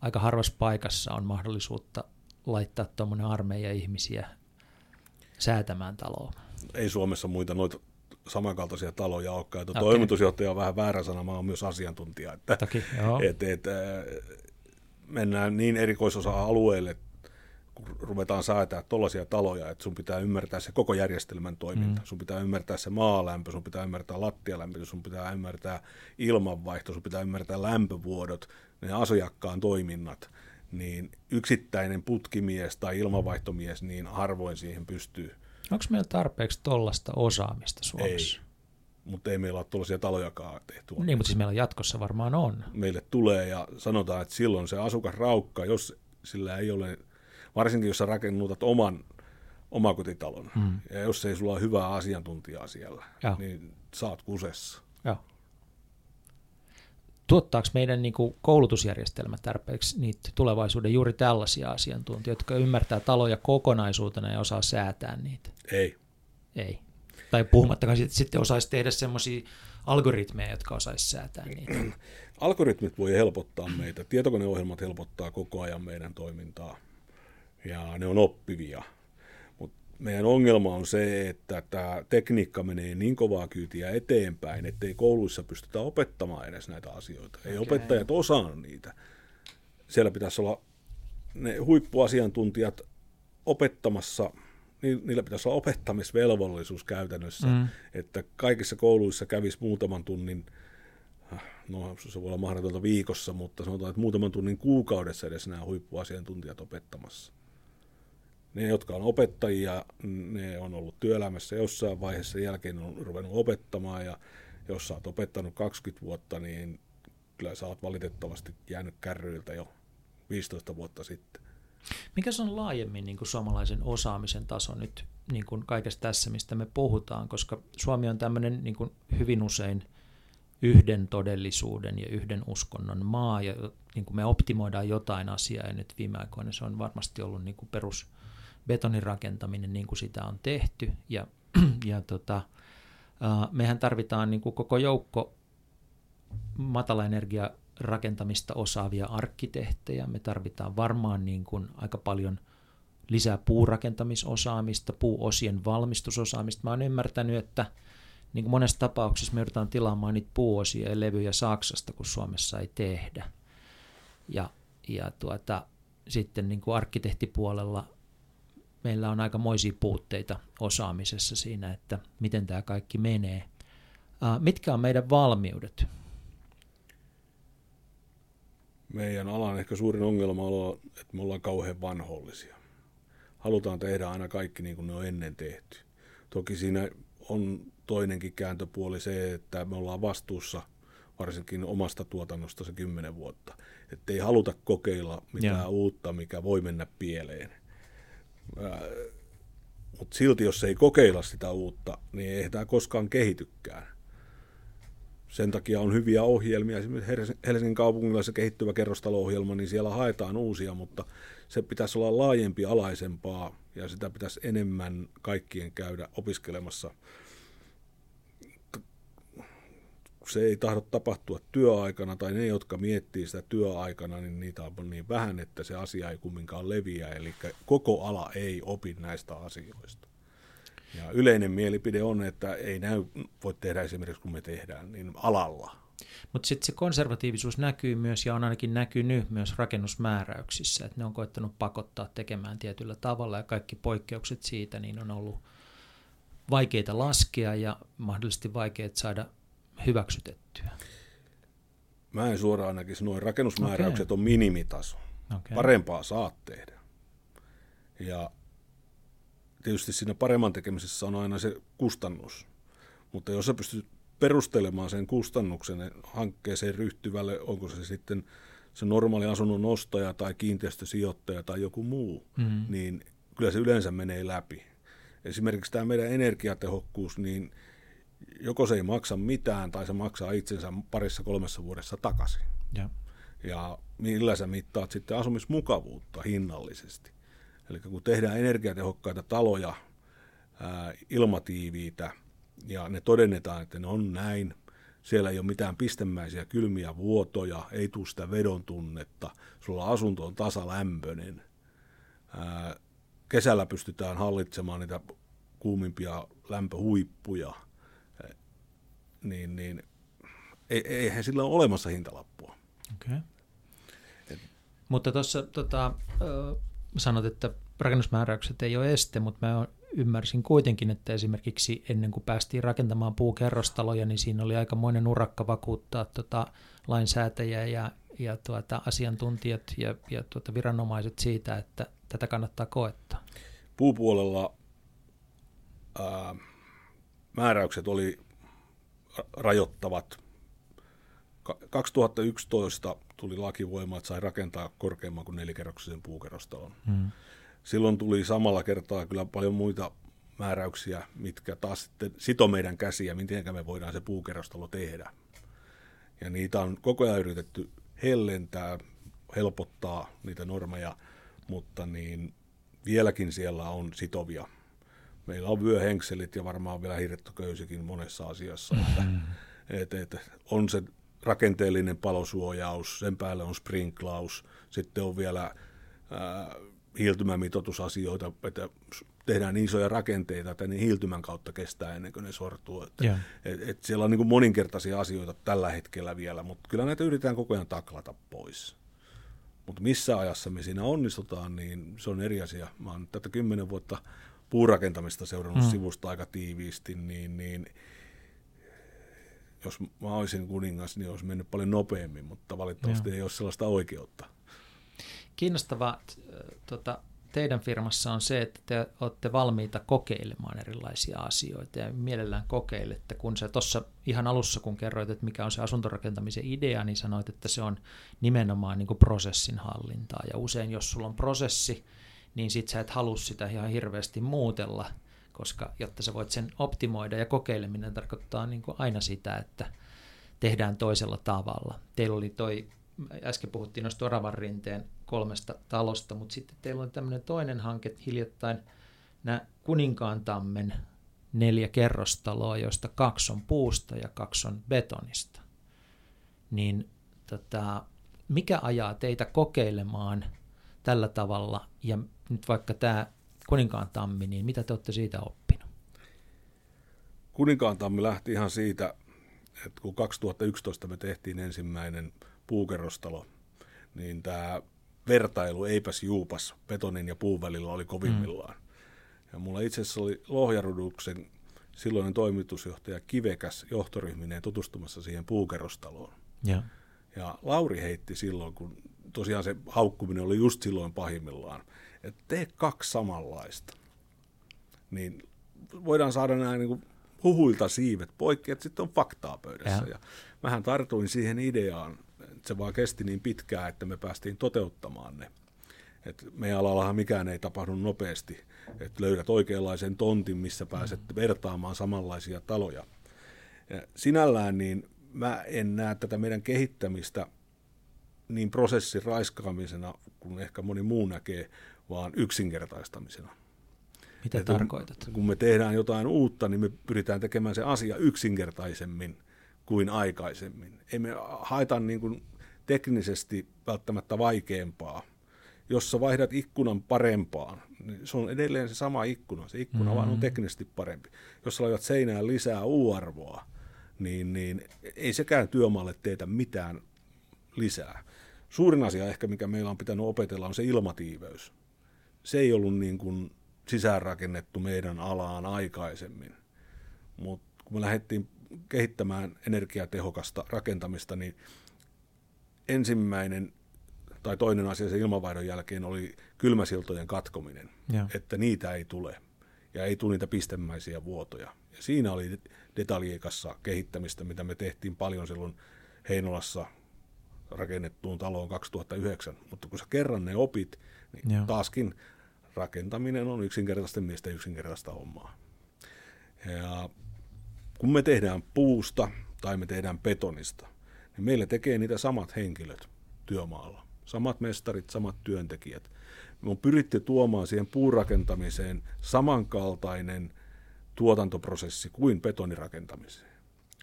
Aika harvassa paikassa on mahdollisuutta laittaa tuommoinen armeija ihmisiä säätämään taloa. Ei Suomessa muita noita samankaltaisia taloja olekaan. Okay. Toimitusjohtaja on vähän väärä sana, mä oon myös asiantuntija. Että, Toki, et, et, mennään niin erikoisosa-alueelle, kun ruvetaan säätää tuollaisia taloja, että sun pitää ymmärtää se koko järjestelmän toiminta. Mm. Sun pitää ymmärtää se maalämpö, sun pitää ymmärtää lattialämpö, sun pitää ymmärtää ilmanvaihto, sun pitää ymmärtää lämpövuodot, ne asiakkaan toiminnat. Niin yksittäinen putkimies tai ilmanvaihtomies, niin harvoin siihen pystyy. Onko meillä tarpeeksi tollasta osaamista Suomessa? Ei mutta ei meillä ole tuollaisia talojakaan tehty. Niin, mutta siis meillä jatkossa varmaan on. Meille tulee ja sanotaan, että silloin se asukasraukka, jos sillä ei ole varsinkin jos sä rakennutat oman omakotitalon, mm. ja jos ei sulla ole hyvää asiantuntijaa siellä, ja. niin saat kusessa. Ja. Tuottaako meidän niin kuin koulutusjärjestelmä tarpeeksi niitä tulevaisuuden juuri tällaisia asiantuntijoita, jotka ymmärtää taloja kokonaisuutena ja osaa säätää niitä? Ei. Ei. Tai puhumattakaan että sitten osaisi tehdä semmoisia algoritmeja, jotka osaisi säätää niitä. [CLEARS THROAT] Algoritmit voi helpottaa meitä. Tietokoneohjelmat helpottaa koko ajan meidän toimintaa. Ja ne on oppivia meidän ongelma on se, että tämä tekniikka menee niin kovaa kyytiä eteenpäin, ettei kouluissa pystytä opettamaan edes näitä asioita. Ei okay. opettajat osaa niitä. Siellä pitäisi olla ne huippuasiantuntijat opettamassa, niillä pitäisi olla opettamisvelvollisuus käytännössä, mm. että kaikissa kouluissa kävisi muutaman tunnin, no se voi olla mahdotonta viikossa, mutta sanotaan, että muutaman tunnin kuukaudessa edes nämä huippuasiantuntijat opettamassa ne, jotka on opettajia, ne on ollut työelämässä jossain vaiheessa, jälkeen on ruvennut opettamaan ja jos sä oot opettanut 20 vuotta, niin kyllä sä oot valitettavasti jäänyt kärryiltä jo 15 vuotta sitten. Mikä se on laajemmin niin kuin suomalaisen osaamisen taso nyt niin kuin kaikessa tässä, mistä me puhutaan, koska Suomi on tämmöinen niin kuin hyvin usein yhden todellisuuden ja yhden uskonnon maa, ja niin kuin me optimoidaan jotain asiaa, ja nyt viime aikoina se on varmasti ollut niin kuin perus, betonin rakentaminen niin kuin sitä on tehty. Ja, [CLEARS THROAT] ja tota, mehän tarvitaan niin kuin koko joukko matalaenergia rakentamista osaavia arkkitehtejä. Me tarvitaan varmaan niin kuin aika paljon lisää puurakentamisosaamista, puuosien valmistusosaamista. Mä oon ymmärtänyt, että niin kuin monessa tapauksessa me joudutaan tilaamaan niitä puuosia ja levyjä Saksasta, kun Suomessa ei tehdä. Ja, ja tuota, sitten niin kuin arkkitehtipuolella meillä on aika moisia puutteita osaamisessa siinä, että miten tämä kaikki menee. Mitkä on meidän valmiudet? Meidän alan ehkä suurin ongelma on, että me ollaan kauhean vanhollisia. Halutaan tehdä aina kaikki niin kuin ne on ennen tehty. Toki siinä on toinenkin kääntöpuoli se, että me ollaan vastuussa varsinkin omasta tuotannosta se kymmenen vuotta. Että ei haluta kokeilla mitään ja. uutta, mikä voi mennä pieleen mutta silti jos ei kokeilla sitä uutta, niin ei tämä koskaan kehitykään. Sen takia on hyviä ohjelmia. Esimerkiksi Helsingin kaupungilla se kehittyvä kerrostalo-ohjelma, niin siellä haetaan uusia, mutta se pitäisi olla laajempi, alaisempaa ja sitä pitäisi enemmän kaikkien käydä opiskelemassa se ei tahdo tapahtua työaikana, tai ne, jotka miettii sitä työaikana, niin niitä on niin vähän, että se asia ei kumminkaan leviä, eli koko ala ei opi näistä asioista. Ja yleinen mielipide on, että ei näy, voi tehdä esimerkiksi kun me tehdään, niin alalla. Mutta sitten se konservatiivisuus näkyy myös ja on ainakin näkynyt myös rakennusmääräyksissä, että ne on koettanut pakottaa tekemään tietyllä tavalla ja kaikki poikkeukset siitä niin on ollut vaikeita laskea ja mahdollisesti vaikeita saada hyväksytettyä? Mä en suoraan näkisi, noin rakennusmääräykset okay. on minimitaso. Okay. Parempaa saat tehdä. Ja tietysti siinä paremman tekemisessä on aina se kustannus. Mutta jos sä pystyt perustelemaan sen kustannuksen hankkeeseen ryhtyvälle, onko se sitten se normaali asunnon ostaja tai kiinteistösijoittaja tai joku muu, mm-hmm. niin kyllä se yleensä menee läpi. Esimerkiksi tämä meidän energiatehokkuus, niin – joko se ei maksa mitään tai se maksaa itsensä parissa kolmessa vuodessa takaisin. Ja, ja millä sä mittaat sitten asumismukavuutta hinnallisesti. Eli kun tehdään energiatehokkaita taloja, ää, ilmatiiviitä, ja ne todennetaan, että ne on näin, siellä ei ole mitään pistemäisiä kylmiä vuotoja, ei tule sitä vedon tunnetta, sulla asunto on tasalämpöinen. Ää, kesällä pystytään hallitsemaan niitä kuumimpia lämpöhuippuja – niin, niin eihän sillä ole olemassa hintalappua. Okay. Et, mutta tuossa tota, sanot, että rakennusmääräykset ei ole este, mutta mä ymmärsin kuitenkin, että esimerkiksi ennen kuin päästiin rakentamaan puukerrostaloja, niin siinä oli aikamoinen urakka vakuuttaa tota, lainsäätäjä ja, ja tuota, asiantuntijat ja, ja tuota, viranomaiset siitä, että tätä kannattaa koettaa. Puupuolella ää, määräykset oli rajoittavat. 2011 tuli laki voimaan, että sai rakentaa korkeamman kuin nelikerroksisen puukerrostalon. Hmm. Silloin tuli samalla kertaa kyllä paljon muita määräyksiä, mitkä taas sitten sito meidän käsiä, miten me voidaan se puukerrostalo tehdä. Ja niitä on koko ajan yritetty hellentää, helpottaa niitä normeja, mutta niin vieläkin siellä on sitovia. Meillä on vyöhenkselit ja varmaan vielä hirttoköysikin monessa asiassa. Että, mm-hmm. et, et, on se rakenteellinen palosuojaus, sen päälle on sprinklaus, sitten on vielä ää, hiiltymämitoitusasioita, että tehdään niin isoja rakenteita, että ne hiiltymän kautta kestää ennen kuin ne sortuu. Että, yeah. et, et siellä on niin moninkertaisia asioita tällä hetkellä vielä, mutta kyllä näitä yritetään koko ajan taklata pois. Mutta missä ajassa me siinä onnistutaan, niin se on eri asia. Mä oon tätä kymmenen vuotta puurakentamista seurannut mm. sivusta aika tiiviisti, niin, niin jos mä olisin kuningas, niin olisi mennyt paljon nopeammin, mutta valitettavasti Joo. ei ole sellaista oikeutta. Kiinnostavaa tuota, teidän firmassa on se, että te olette valmiita kokeilemaan erilaisia asioita ja mielellään kokeilette. Kun sä tuossa ihan alussa, kun kerroit, että mikä on se asuntorakentamisen idea, niin sanoit, että se on nimenomaan niin prosessin hallintaa. Ja usein, jos sulla on prosessi, niin sit sä et halua sitä ihan hirveästi muutella, koska jotta sä voit sen optimoida ja kokeileminen tarkoittaa niin kuin aina sitä, että tehdään toisella tavalla. Teillä oli toi, äsken puhuttiin noista Oravan rinteen kolmesta talosta, mutta sitten teillä on tämmöinen toinen hanke hiljattain, nämä Kuninkaan tammen neljä kerrostaloa, joista kaksi on puusta ja kaksi on betonista. Niin tota, mikä ajaa teitä kokeilemaan tällä tavalla ja nyt vaikka tämä Kuninkaan tammi, niin mitä te olette siitä oppinut? Kuninkaan tammi lähti ihan siitä, että kun 2011 me tehtiin ensimmäinen puukerrostalo, niin tämä vertailu eipäs juupas betonin ja puun välillä oli kovimmillaan. Mm. Ja mulla itse asiassa oli Lohjaruduksen silloinen toimitusjohtaja Kivekäs johtoryhmineen tutustumassa siihen puukerrostaloon. Ja. ja Lauri heitti silloin, kun tosiaan se haukkuminen oli just silloin pahimmillaan, että tee kaksi samanlaista. Niin voidaan saada nämä niin huhuilta siivet poikki, että sitten on faktaa pöydässä. Ja. ja mähän tartuin siihen ideaan, että se vaan kesti niin pitkään, että me päästiin toteuttamaan ne. Et meidän alallahan mikään ei tapahdu nopeasti, että löydät oikeanlaisen tontin, missä pääset mm. vertaamaan samanlaisia taloja. Ja sinällään niin mä en näe tätä meidän kehittämistä niin prosessin raiskaamisena kuin ehkä moni muu näkee, vaan yksinkertaistamisena. Mitä että tarkoitat? Kun me tehdään jotain uutta, niin me pyritään tekemään se asia yksinkertaisemmin kuin aikaisemmin. Ei me haeta niin kuin teknisesti välttämättä vaikeampaa. Jos sä vaihdat ikkunan parempaan, niin se on edelleen se sama ikkuna. Se ikkuna mm-hmm. vaan on teknisesti parempi. Jos sä laitat seinään lisää U-arvoa, niin, niin ei sekään työmaalle teetä mitään lisää. Suurin asia ehkä, mikä meillä on pitänyt opetella, on se ilmatiiveys. Se ei ollut niin kuin sisäänrakennettu meidän alaan aikaisemmin. Mutta kun me lähdettiin kehittämään energiatehokasta rakentamista, niin ensimmäinen tai toinen asia sen ilmanvaihdon jälkeen oli kylmäsiltojen katkominen, ja. että niitä ei tule ja ei tule niitä pistemäisiä vuotoja. Ja siinä oli detaljiikassa kehittämistä, mitä me tehtiin paljon silloin Heinolassa rakennettuun taloon 2009. Mutta kun sä kerran ne opit, niin ja. taaskin rakentaminen on yksinkertaisten miesten yksinkertaista hommaa. Ja kun me tehdään puusta tai me tehdään betonista, niin meille tekee niitä samat henkilöt työmaalla. Samat mestarit, samat työntekijät. Me on pyritty tuomaan siihen puurakentamiseen samankaltainen tuotantoprosessi kuin betonirakentamiseen.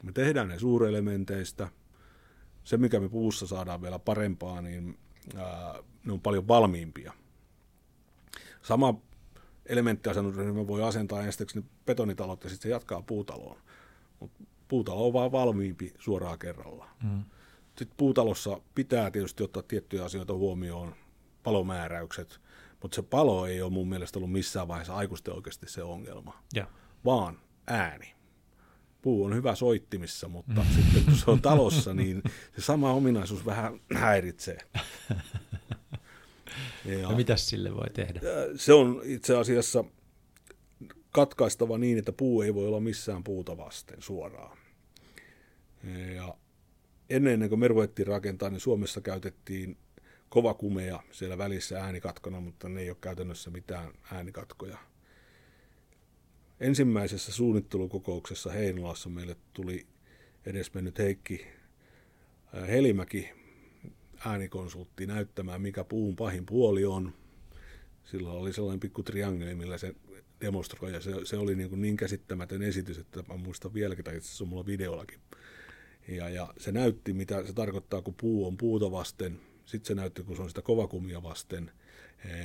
Me tehdään ne suurelementeistä. Se, mikä me puussa saadaan vielä parempaa, niin ää, ne on paljon valmiimpia. Sama elementtiasennusryhmä voi asentaa ensiksi betonitalot ja sitten se jatkaa puutaloon. Mutta puutalo on vaan valmiimpi suoraan kerralla. Mm. Sitten puutalossa pitää tietysti ottaa tiettyjä asioita huomioon, palomääräykset, mutta se palo ei ole mun mielestä ollut missään vaiheessa aikuisten oikeasti se ongelma, ja. vaan ääni. Puu on hyvä soittimissa, mutta mm. [LAUGHS] sitten kun se on talossa, niin se sama ominaisuus vähän häiritsee. [LAUGHS] Ja, mitäs sille voi tehdä? Se on itse asiassa katkaistava niin, että puu ei voi olla missään puuta vasten suoraan. Ja ennen, ennen kuin me ruvettiin rakentaa, niin Suomessa käytettiin kovakumeja siellä välissä äänikatkona, mutta ne ei ole käytännössä mitään äänikatkoja. Ensimmäisessä suunnittelukokouksessa Heinolassa meille tuli edesmennyt Heikki Helimäki äänikonsultti näyttämään, mikä puun pahin puoli on. Silloin oli sellainen pikku triangeli, millä se demonstroi, ja se, se oli niin, kuin niin käsittämätön esitys, että mä muistan vieläkin, tai itse asiassa on mulla videollakin. Ja, ja se näytti, mitä se tarkoittaa, kun puu on puuta vasten, sitten se näytti, kun se on sitä kovakumia vasten,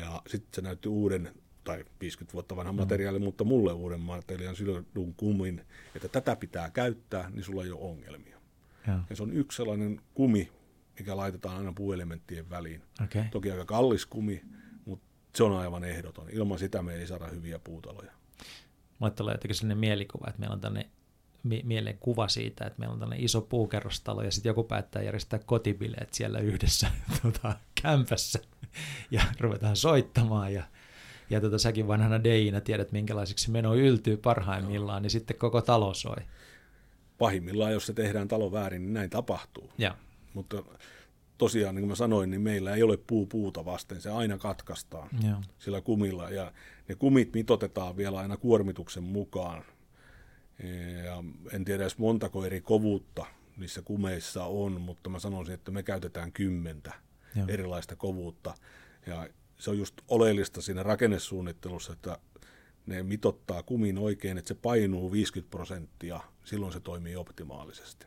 ja sitten se näytti uuden, tai 50 vuotta vanha mm. materiaali, mutta mulle uuden materiaalin sidotun kumin, että tätä pitää käyttää, niin sulla ei ole ongelmia. Ja, ja se on yksi sellainen kumi, mikä laitetaan aina puuelementtien väliin. Okay. Toki aika kallis kumi, mutta se on aivan ehdoton. Ilman sitä me ei saada hyviä puutaloja. Mulle tulee jotenkin sellainen mielikuva, että meillä on tänne mieleen kuva siitä, että meillä on tällainen iso puukerrostalo ja sitten joku päättää järjestää kotibileet siellä yhdessä [LAUGHS] tuota, kämpässä ja ruvetaan soittamaan ja ja tota, säkin vanhana Deina tiedät, minkälaiseksi meno yltyy parhaimmillaan, niin sitten koko talo soi. Pahimmillaan, jos se tehdään talo väärin, niin näin tapahtuu. Ja. Mutta tosiaan, niin kuin mä sanoin, niin meillä ei ole puu puuta vasten, se aina katkaistaan ja. sillä kumilla. Ja ne kumit mitotetaan vielä aina kuormituksen mukaan. Ja en tiedä edes montako eri kovuutta niissä kumeissa on, mutta mä sanoisin, että me käytetään kymmentä ja. erilaista kovuutta. Ja se on just oleellista siinä rakennesuunnittelussa, että ne mitottaa kumin oikein, että se painuu 50 prosenttia, silloin se toimii optimaalisesti.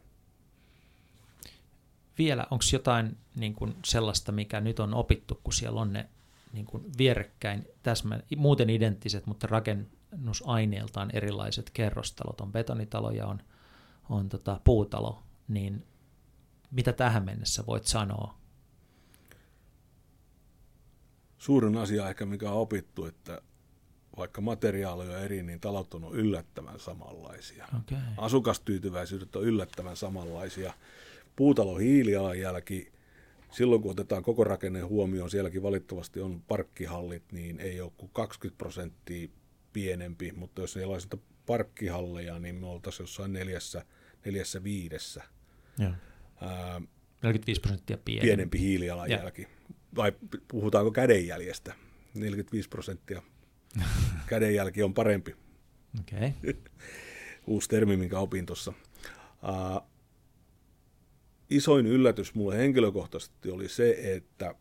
Vielä, onko jotain niin kuin sellaista, mikä nyt on opittu, kun siellä on ne niin kuin vierekkäin, täsmä, muuten identtiset, mutta rakennusaineeltaan erilaiset kerrostalot, on betonitalo ja on, on tota puutalo, niin mitä tähän mennessä voit sanoa suurin asia ehkä, mikä on opittu, että vaikka materiaaleja on eri, niin talot on yllättävän samanlaisia. Okay. Asukastyytyväisyydet on yllättävän samanlaisia. Puutalo hiilijalanjälki, silloin kun otetaan koko rakenne huomioon, sielläkin valittavasti on parkkihallit, niin ei ole kuin 20 prosenttia pienempi, mutta jos ei olisi parkkihalleja, niin me oltaisiin jossain neljässä, neljässä viidessä. Joo. Ää, 45 prosenttia pienempi. Pienempi hiilijalanjälki. Ja vai puhutaanko kädenjäljestä? 45 prosenttia [LAUGHS] kädenjälki on parempi. Okay. [LAUGHS] Uusi termi, minkä opin tuossa. Uh, isoin yllätys mulle henkilökohtaisesti oli se, että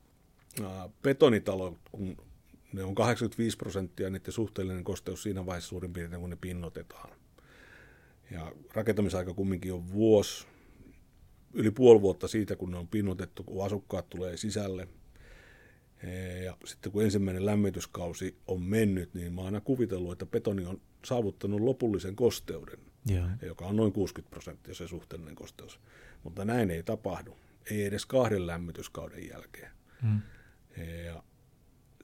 uh, betonitalo, kun ne on 85 prosenttia, niiden suhteellinen kosteus siinä vaiheessa suurin piirtein, kun ne pinnotetaan. Ja rakentamisaika kumminkin on vuosi, yli puoli vuotta siitä, kun ne on pinnotettu, kun asukkaat tulee sisälle. Ja sitten kun ensimmäinen lämmityskausi on mennyt, niin mä oon aina kuvitellut, että betoni on saavuttanut lopullisen kosteuden, yeah. joka on noin 60 prosenttia se suhteellinen kosteus. Mutta näin ei tapahdu, ei edes kahden lämmityskauden jälkeen. Mm. Ja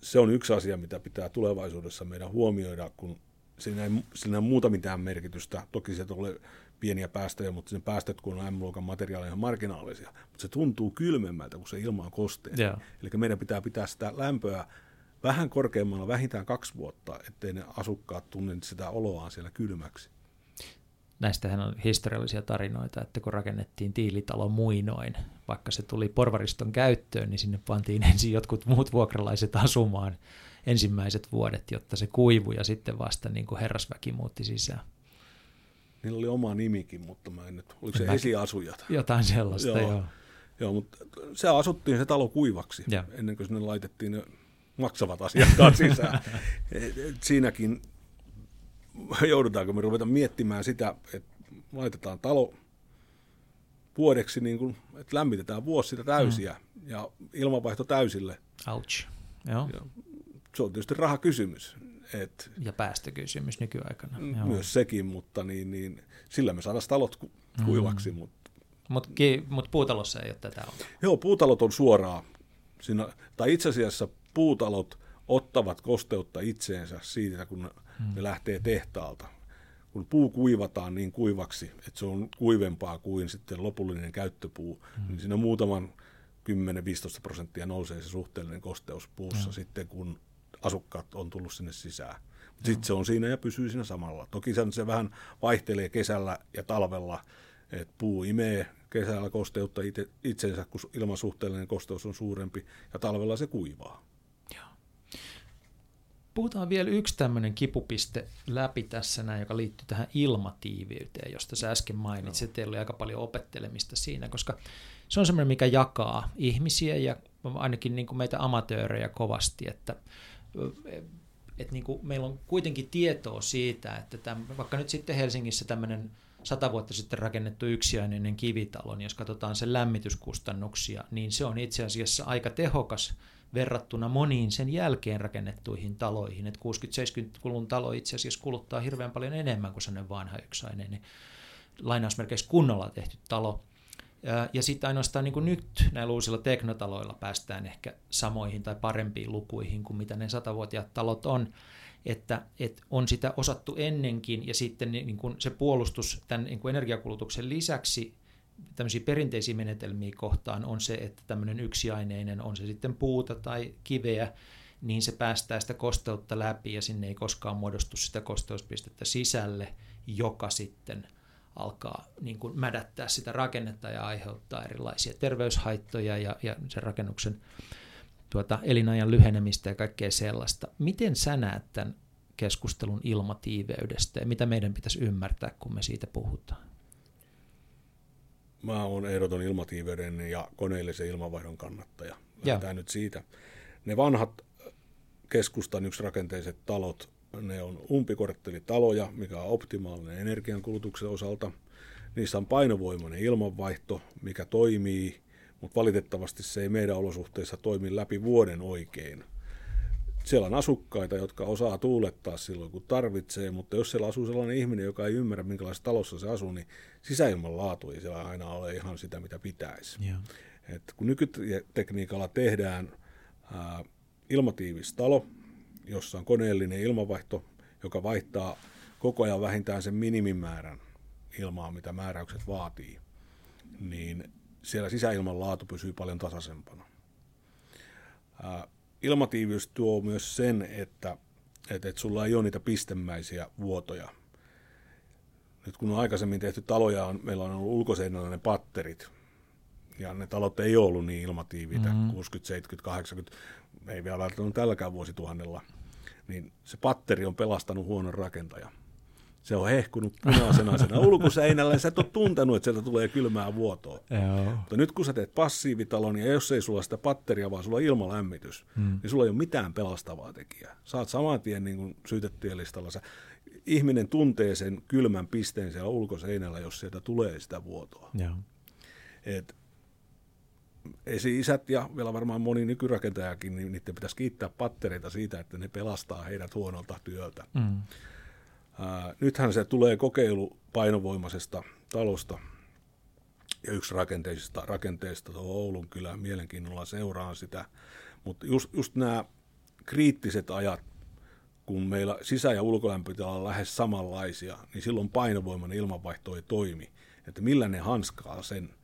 se on yksi asia, mitä pitää tulevaisuudessa meidän huomioida, kun siinä ei, siinä ei muuta mitään merkitystä. Toki se tulee pieniä päästöjä, mutta sen päästöt, kun on M-luokan materiaaleja, ihan marginaalisia. Mutta se tuntuu kylmemmältä, kun se ilma on kostea. Yeah. Eli meidän pitää pitää sitä lämpöä vähän korkeammalla vähintään kaksi vuotta, ettei ne asukkaat tunne sitä oloaan siellä kylmäksi. Näistähän on historiallisia tarinoita, että kun rakennettiin tiilitalo muinoin, vaikka se tuli porvariston käyttöön, niin sinne pantiin [LAUGHS] ensin jotkut muut vuokralaiset asumaan ensimmäiset vuodet, jotta se kuivui ja sitten vasta niin kuin herrasväki muutti sisään. Niillä oli oma nimikin, mutta mä en nyt, oliko se Mäkin. esiasujat? Jotain sellaista, joo. joo. Joo, mutta se asuttiin se talo kuivaksi ja. ennen kuin sinne laitettiin ne maksavat asiakkaat sisään. [LAUGHS] Siinäkin [LAUGHS] joudutaanko me ruveta miettimään sitä, että laitetaan talo vuodeksi, niin kuin, että lämmitetään vuosi sitä täysiä mm. ja ilmanvaihto täysille. Ouch. Joo. Ja se on tietysti rahakysymys. Et, ja päästökysymys nykyaikana. Joo. Myös sekin, mutta niin, niin, sillä me saadaan talot ku, mm. kuivaksi. Mm. Mutta mut, mut puutalossa ei ole tätä ollut. Joo, puutalot on suoraan. Siinä, tai itse asiassa puutalot ottavat kosteutta itseensä siitä, kun. Ne lähtee tehtaalta. Kun puu kuivataan niin kuivaksi, että se on kuivempaa kuin sitten lopullinen käyttöpuu, mm. niin siinä muutaman 10-15 prosenttia nousee se suhteellinen kosteus puussa mm. sitten, kun asukkaat on tullut sinne sisään. Sitten se on siinä ja pysyy siinä samalla. Toki se vähän vaihtelee kesällä ja talvella, että puu imee kesällä kosteutta itse, itsensä, kun ilmasuhteellinen kosteus on suurempi, ja talvella se kuivaa. Puhutaan vielä yksi tämmöinen kipupiste läpi tässä näin, joka liittyy tähän ilmatiiviyteen, josta sä äsken mainitsit, että teillä oli aika paljon opettelemista siinä, koska se on semmoinen, mikä jakaa ihmisiä ja ainakin niin kuin meitä amatöörejä kovasti, että että niin kuin meillä on kuitenkin tietoa siitä, että tämän, vaikka nyt sitten Helsingissä tämmöinen sata vuotta sitten rakennettu yksiäinen kivitalo, niin jos katsotaan sen lämmityskustannuksia, niin se on itse asiassa aika tehokas verrattuna moniin sen jälkeen rakennettuihin taloihin. Että 60-70-luvun talo itse asiassa kuluttaa hirveän paljon enemmän kuin sellainen vanha yksiäinen niin lainausmerkeissä kunnolla tehty talo. Ja sitten ainoastaan niin kuin nyt näillä uusilla teknotaloilla päästään ehkä samoihin tai parempiin lukuihin kuin mitä ne satavuotiaat talot on. Että, että on sitä osattu ennenkin ja sitten niin kuin se puolustus tämän niin kuin energiakulutuksen lisäksi tämmöisiä perinteisiä menetelmiä kohtaan on se, että tämmöinen yksiaineinen, on se sitten puuta tai kiveä, niin se päästää sitä kosteutta läpi ja sinne ei koskaan muodostu sitä kosteuspistettä sisälle, joka sitten alkaa niin kuin mädättää sitä rakennetta ja aiheuttaa erilaisia terveyshaittoja ja, ja sen rakennuksen tuota, elinajan lyhenemistä ja kaikkea sellaista. Miten sä näet tämän keskustelun ilmatiiveydestä ja mitä meidän pitäisi ymmärtää, kun me siitä puhutaan? Mä oon ehdoton ilmatiiveyden ja koneellisen ilmanvaihdon kannattaja. Lähdetään nyt siitä. Ne vanhat keskustan yksi rakenteiset talot ne on umpikorttelitaloja, mikä on optimaalinen energiankulutuksen osalta. Niissä on painovoimainen ilmanvaihto, mikä toimii, mutta valitettavasti se ei meidän olosuhteissa toimi läpi vuoden oikein. Siellä on asukkaita, jotka osaa tuulettaa silloin, kun tarvitsee, mutta jos siellä asuu sellainen ihminen, joka ei ymmärrä, minkälaisessa talossa se asuu, niin sisäilman laatu ei siellä aina ole ihan sitä, mitä pitäisi. Yeah. Et kun nykytekniikalla tehdään ää, ilmatiivis talo, jossa on koneellinen ilmanvaihto, joka vaihtaa koko ajan vähintään sen minimimäärän ilmaa, mitä määräykset vaatii, niin siellä sisäilman laatu pysyy paljon tasaisempana. Ilmatiiviys tuo myös sen, että, että, että sulla ei ole niitä pistemäisiä vuotoja. Nyt kun on aikaisemmin tehty taloja, on, meillä on ollut ulkoseinällä ne patterit, ja ne talot ei ollut niin ilmatiivitä, mm-hmm. 60, 70, 80, ei vielä välttämättä tälläkään vuosituhannella, niin se patteri on pelastanut huonon rakentajan. Se on hehkunut punaisena sen ulkoseinällä ja sä et ole tuntenut, että sieltä tulee kylmää vuotoa. Joo. Mutta nyt kun sä teet passiivitalon ja jos ei sulla sitä patteria, vaan sulla on ilmalämmitys, hmm. niin sulla ei ole mitään pelastavaa tekijää. Saat saman tien niin kuin syytettyjen listalla. Sä, ihminen tuntee sen kylmän pisteen siellä ulkoseinällä, jos sieltä tulee sitä vuotoa. Joo. Et esi-isät ja vielä varmaan moni nykyrakentajakin, niin niiden pitäisi kiittää pattereita siitä, että ne pelastaa heidät huonolta työltä. Mm. Ää, nythän se tulee kokeilu painovoimaisesta talosta ja yksi rakenteisista rakenteista tuo Oulun kyllä mielenkiinnolla seuraan sitä, mutta just, just nämä kriittiset ajat, kun meillä sisä- ja ulkolämpötila on lähes samanlaisia, niin silloin painovoimainen ilmanvaihto ei toimi. Että millä ne hanskaa sen –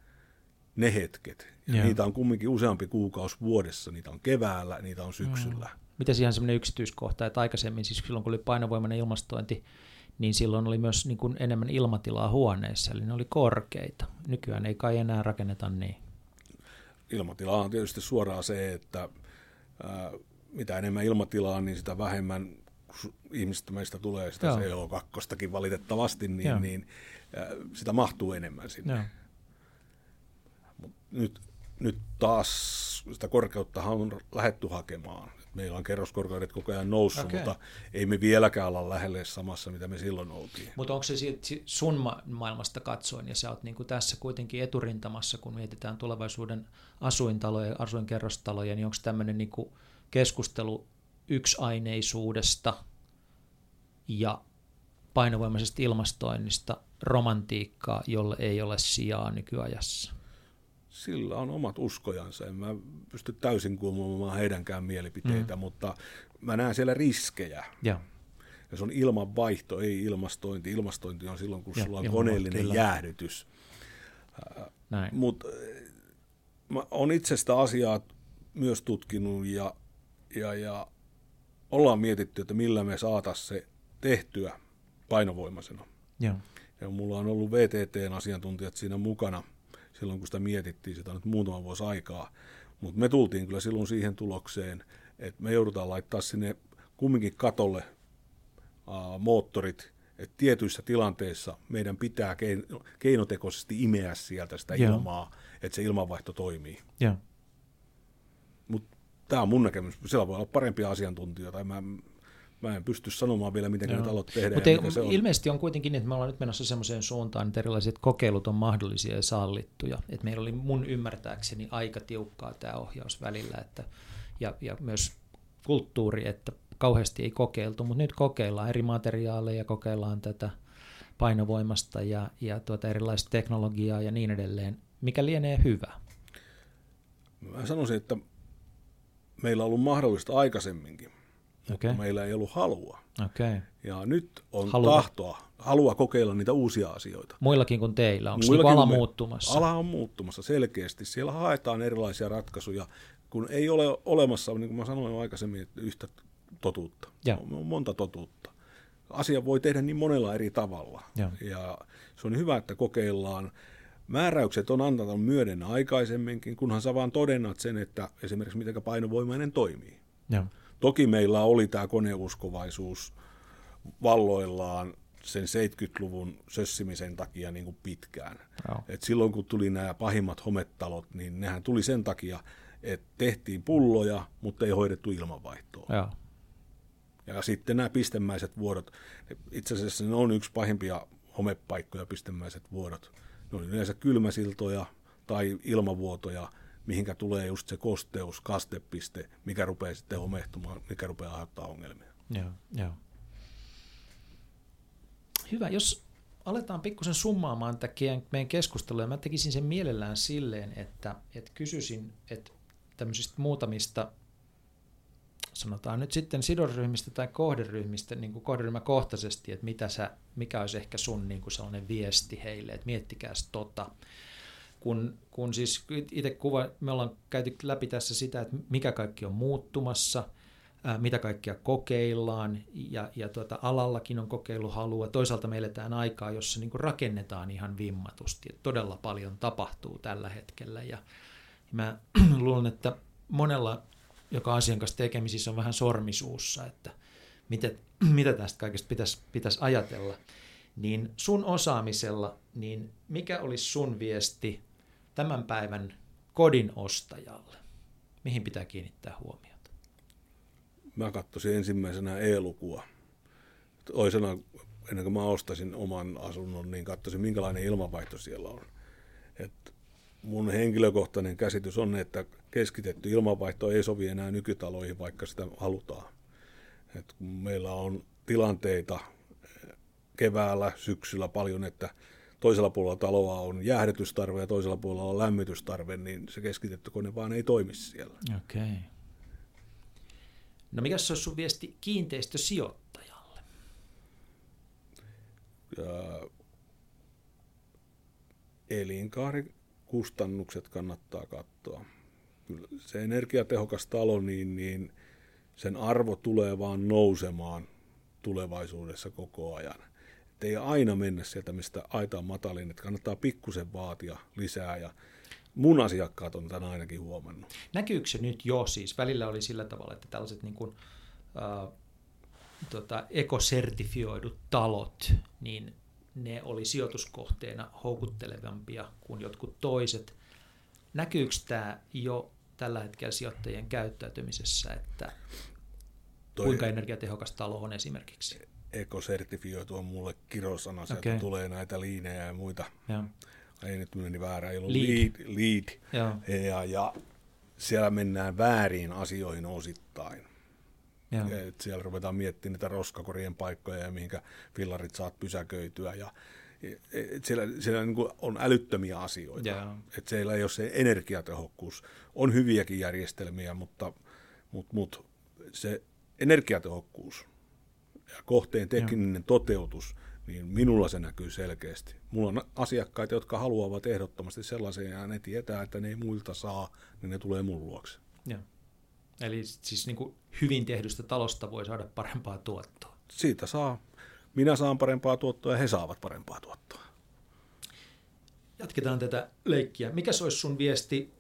ne hetket. Ja niitä on kumminkin useampi kuukausi vuodessa. Niitä on keväällä, niitä on syksyllä. Mm. Miten ihan semmoinen yksityiskohta, että aikaisemmin siis silloin kun oli painovoimainen ilmastointi, niin silloin oli myös niin kuin enemmän ilmatilaa huoneessa, eli ne oli korkeita. Nykyään ei kai enää rakenneta niin. Ilmatila on tietysti suoraan se, että ää, mitä enemmän ilmatilaa, niin sitä vähemmän ihmistä meistä tulee sitä CO2 valitettavasti, niin, niin ää, sitä mahtuu enemmän sinne. Joo nyt, nyt taas sitä korkeutta on lähetty hakemaan. Meillä on kerroskorkeudet koko ajan noussut, okay. mutta ei me vieläkään olla lähelle samassa, mitä me silloin oltiin. Mutta onko se sun ma- maailmasta katsoen, ja sä oot niinku tässä kuitenkin eturintamassa, kun mietitään tulevaisuuden asuintaloja, asuinkerrostaloja, niin onko tämmöinen niinku keskustelu yksiaineisuudesta ja painovoimaisesta ilmastoinnista romantiikkaa, jolle ei ole sijaa nykyajassa? Sillä on omat uskojansa. En mä pysty täysin kuumoamaan heidänkään mielipiteitä, mm. mutta mä näen siellä riskejä. Ja. ja se on ilmanvaihto, ei ilmastointi. Ilmastointi on silloin, kun ja, sulla on koneellinen kyllä. jäähdytys. Mutta mä oon itse sitä asiaa myös tutkinut ja, ja, ja ollaan mietitty, että millä me saataisiin se tehtyä painovoimaisena. Ja. ja mulla on ollut VTTn asiantuntijat siinä mukana – silloin, kun sitä mietittiin, sitä on nyt muutama vuosi aikaa. Mutta me tultiin kyllä silloin siihen tulokseen, että me joudutaan laittaa sinne kumminkin katolle ää, moottorit, että tietyissä tilanteissa meidän pitää keinotekoisesti imeä sieltä sitä Joo. ilmaa, että se ilmanvaihto toimii. Mutta tämä on mun näkemys. Siellä voi olla parempia asiantuntijoita. Mä, mä en pysty sanomaan vielä, miten ne talot tehdään. Mutta se on. ilmeisesti on kuitenkin, että me ollaan nyt menossa semmoiseen suuntaan, että erilaiset kokeilut on mahdollisia ja sallittuja. Et meillä oli mun ymmärtääkseni aika tiukkaa tämä ohjaus välillä, että, ja, ja myös kulttuuri, että kauheasti ei kokeiltu, mutta nyt kokeillaan eri materiaaleja, kokeillaan tätä painovoimasta ja, ja tuota erilaista teknologiaa ja niin edelleen, mikä lienee hyvä. Mä sanoisin, että meillä on ollut mahdollista aikaisemminkin, okay. meillä ei ollut halua. Okay. Ja nyt on Halua. tahtoa, halua kokeilla niitä uusia asioita. Muillakin kuin teillä, onko niinku ala me- muuttumassa? Ala on muuttumassa selkeästi. Siellä haetaan erilaisia ratkaisuja, kun ei ole olemassa, niin kuin mä sanoin aikaisemmin, yhtä totuutta. Ja. On monta totuutta. Asia voi tehdä niin monella eri tavalla. Ja. ja se on hyvä, että kokeillaan. Määräykset on antanut myöden aikaisemminkin, kunhan sä vaan todennat sen, että esimerkiksi miten painovoimainen toimii. Joo. Toki meillä oli tämä koneuskovaisuus valloillaan sen 70-luvun sössimisen takia niin kuin pitkään. Et silloin kun tuli nämä pahimmat hometalot, niin nehän tuli sen takia, että tehtiin pulloja, mutta ei hoidettu ilmanvaihtoa. Joo. Ja sitten nämä pistemäiset vuodot, itse asiassa ne on yksi pahimpia homepaikkoja, pistemäiset vuodot. Ne on yleensä kylmäsiltoja tai ilmavuotoja, mihinkä tulee just se kosteus, kastepiste, mikä rupeaa sitten homehtumaan, mikä rupeaa aiheuttaa ongelmia. Joo, joo. Hyvä, jos aletaan pikkusen summaamaan tätä meidän keskustelua, mä tekisin sen mielellään silleen, että, että kysyisin, että tämmöisistä muutamista, sanotaan nyt sitten sidosryhmistä tai kohderyhmistä, niin kuin kohderyhmäkohtaisesti, että mitä sä, mikä olisi ehkä sun niin kuin sellainen viesti heille, että miettikääs tota. Kun, kun siis itse kuva, me ollaan käyty läpi tässä sitä, että mikä kaikki on muuttumassa, ää, mitä kaikkia kokeillaan, ja, ja tuota, alallakin on kokeiluhalua. Toisaalta me eletään aikaa, jossa niin kuin rakennetaan ihan vimmatusti, että todella paljon tapahtuu tällä hetkellä, ja mä [CLEARS THROAT] luulen, että monella, joka asian kanssa tekemisissä on vähän sormisuussa, että mitä, [CLEARS THROAT] mitä tästä kaikesta pitäisi, pitäisi ajatella, niin sun osaamisella, niin mikä olisi sun viesti tämän päivän kodin ostajalle? Mihin pitää kiinnittää huomiota? Mä katsoisin ensimmäisenä E-lukua. Toisena, ennen kuin mä ostasin oman asunnon, niin katsoisin, minkälainen ilmanvaihto siellä on. Et mun henkilökohtainen käsitys on, että keskitetty ilmanvaihto ei sovi enää nykytaloihin, vaikka sitä halutaan. Et kun meillä on tilanteita keväällä, syksyllä paljon, että toisella puolella taloa on jäähdytystarve ja toisella puolella on lämmitystarve, niin se keskitetty kone vaan ei toimi siellä. Okei. Okay. No mikä se olisi sun viesti kiinteistösijoittajalle? Ja elinkaarikustannukset kannattaa katsoa. Kyllä se energiatehokas talo, niin, niin sen arvo tulee vaan nousemaan tulevaisuudessa koko ajan. Et ei aina mennä sieltä, mistä aita on matalin, että kannattaa pikkusen vaatia lisää ja mun asiakkaat on tämän ainakin huomannut. Näkyykö se nyt jo siis? Välillä oli sillä tavalla, että tällaiset niin kuin, äh, tota, ekosertifioidut talot, niin ne oli sijoituskohteena houkuttelevampia kuin jotkut toiset. Näkyykö tämä jo tällä hetkellä sijoittajien käyttäytymisessä, että Toi kuinka energiatehokas talo on esimerkiksi? Ekosertifioitu on mulle kirosana, sieltä Okei. tulee näitä liinejä ja muita. Ja, Ei nyt meni väärä, ei ollut Lead. lead. lead. ja, Ja, ja siellä mennään väärin asioihin osittain. ja, Et siellä ruvetaan miettimään niitä roskakorien paikkoja ja mihinkä fillarit saat pysäköityä. Ja, et siellä siellä niin on älyttömiä asioita. Joo. Et siellä ei ole se energiatehokkuus. On hyviäkin järjestelmiä, mutta, mutta, mutta se energiatehokkuus ja kohteen tekninen toteutus, niin minulla se näkyy selkeästi. Mulla on asiakkaita, jotka haluavat ehdottomasti sellaisen, ja ne tietää, että ne ei muilta saa, niin ne tulee mun luokse. ja. Eli siis niin kuin hyvin tehdystä talosta voi saada parempaa tuottoa. Siitä saa, minä saan parempaa tuottoa ja he saavat parempaa tuottoa. Jatketaan tätä leikkiä. Mikä se olisi sun viesti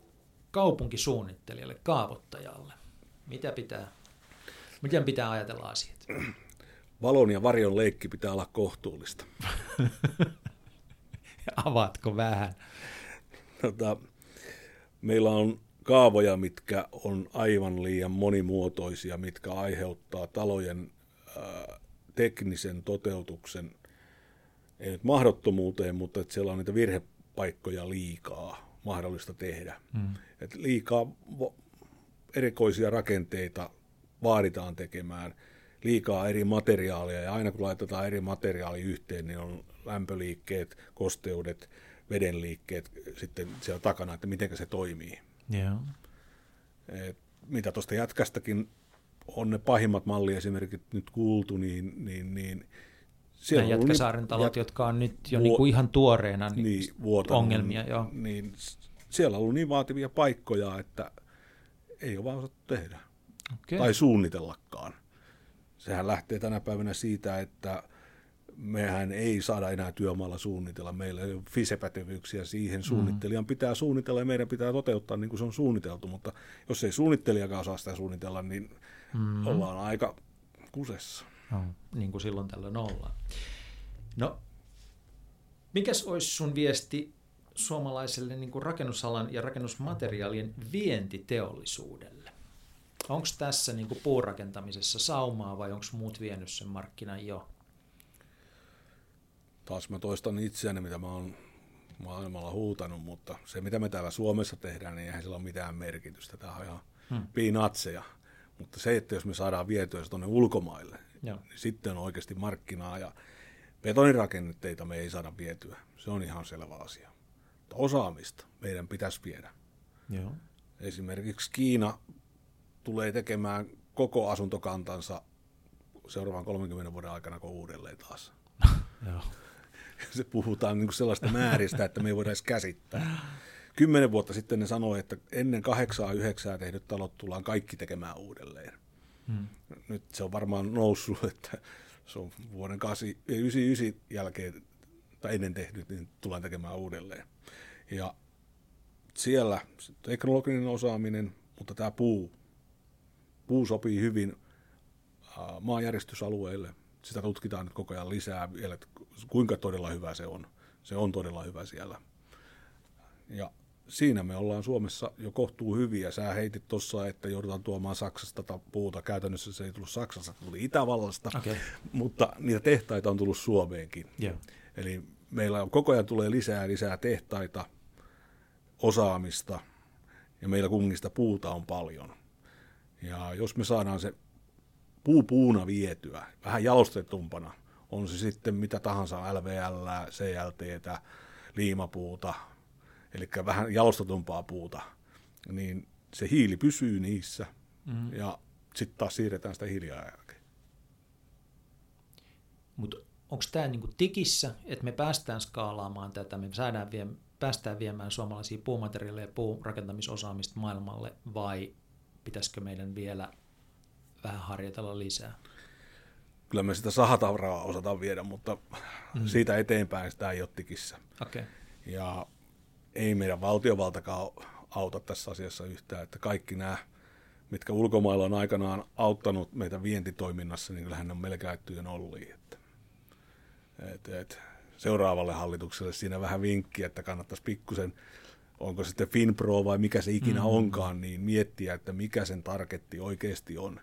kaupunkisuunnittelijalle, kaavoittajalle? Mitä pitää, miten pitää ajatella asiat? Valon ja varjon leikki pitää olla kohtuullista. [LAUGHS] Avaatko vähän? Tota, meillä on kaavoja, mitkä on aivan liian monimuotoisia, mitkä aiheuttaa talojen ää, teknisen toteutuksen, ei nyt mahdottomuuteen, mutta että siellä on niitä virhepaikkoja liikaa mahdollista tehdä. Mm. Et liikaa erikoisia rakenteita vaaditaan tekemään, liikaa eri materiaaleja, ja aina kun laitetaan eri materiaali yhteen, niin on lämpöliikkeet, kosteudet, vedenliikkeet sitten siellä takana, että miten se toimii. Yeah. Et mitä tuosta jätkästäkin on ne pahimmat malliesimerkit nyt kuultu, niin, niin, niin siellä on Jätkäsaaren talot, jät... jotka on nyt jo vuo... niin kuin ihan tuoreena niin niin, ongelmia. Jo. Niin, siellä on ollut niin vaativia paikkoja, että ei ole vaan osattu tehdä. Okay. Tai suunnitellakaan. Sehän lähtee tänä päivänä siitä, että mehän ei saada enää työmaalla suunnitella. Meillä ei ole FISE-pätevyyksiä siihen. Suunnittelijan pitää suunnitella ja meidän pitää toteuttaa niin kuin se on suunniteltu, mutta jos ei suunnittelijakaan osaa sitä suunnitella, niin mm. ollaan aika kusessa. No, niin kuin silloin tällöin ollaan. No, mikäs olisi sun viesti suomalaiselle niin kuin rakennusalan ja rakennusmateriaalien vientiteollisuudelle? Onko tässä niin kuin puurakentamisessa saumaa vai onko muut vienyt sen markkinan jo? taas mä toistan itseäni, mitä mä oon maailmalla huutanut, mutta se mitä me täällä Suomessa tehdään, niin eihän sillä ole mitään merkitystä. Tämä on ihan hmm. piinatseja. Mutta se, että jos me saadaan vietyä se tuonne ulkomaille, Joo. niin sitten on oikeasti markkinaa ja betonirakennetteita me ei saada vietyä. Se on ihan selvä asia. Mutta osaamista meidän pitäisi viedä. Joo. Esimerkiksi Kiina tulee tekemään koko asuntokantansa seuraavan 30 vuoden aikana kuin uudelleen taas. [LAUGHS] Joo. [LAUGHS] se puhutaan niin sellaista määristä, että me ei voida edes käsittää. Kymmenen vuotta sitten ne sanoi, että ennen kahdeksaa yhdeksää tehdyt talot tullaan kaikki tekemään uudelleen. Hmm. Nyt se on varmaan noussut, että se on vuoden 99 jälkeen tai ennen tehnyt, niin tullaan tekemään uudelleen. Ja siellä teknologinen osaaminen, mutta tämä puu, puu sopii hyvin maanjäristysalueille. Sitä tutkitaan nyt koko ajan lisää vielä, että kuinka todella hyvä se on. Se on todella hyvä siellä. Ja siinä me ollaan Suomessa jo kohtuu hyviä. Sä heitit tuossa, että joudutaan tuomaan Saksasta puuta. Käytännössä se ei tullut Saksasta, tuli Itävallasta, okay. mutta niitä tehtaita on tullut Suomeenkin. Yeah. Eli meillä on, koko ajan tulee lisää lisää tehtaita, osaamista, ja meillä kungista puuta on paljon. Ja jos me saadaan se puu puuna vietyä, vähän jalostetumpana, on se sitten mitä tahansa, LVL, CLT, liimapuuta, eli vähän jalostetumpaa puuta, niin se hiili pysyy niissä mm-hmm. ja sitten taas siirretään sitä hiilijalan jälkeen. Mutta onko tämä niinku tikissä, että me päästään skaalaamaan tätä, me saadaan vie, päästään viemään suomalaisia puumateriaaleja ja puurakentamisosaamista maailmalle, vai pitäisikö meidän vielä vähän harjoitella lisää? kyllä me sitä sahatavraa osataan viedä, mutta mm. siitä eteenpäin sitä ei ole tikissä. Okay. Ja ei meidän valtiovaltakaan auta tässä asiassa yhtään, että kaikki nämä, mitkä ulkomailla on aikanaan auttanut meitä vientitoiminnassa, niin kyllähän ne on melkein käyttyjen olliin. Että, et, et, seuraavalle hallitukselle siinä vähän vinkki, että kannattaisi pikkusen, onko sitten FinPro vai mikä se ikinä mm. onkaan, niin miettiä, että mikä sen targetti oikeasti on.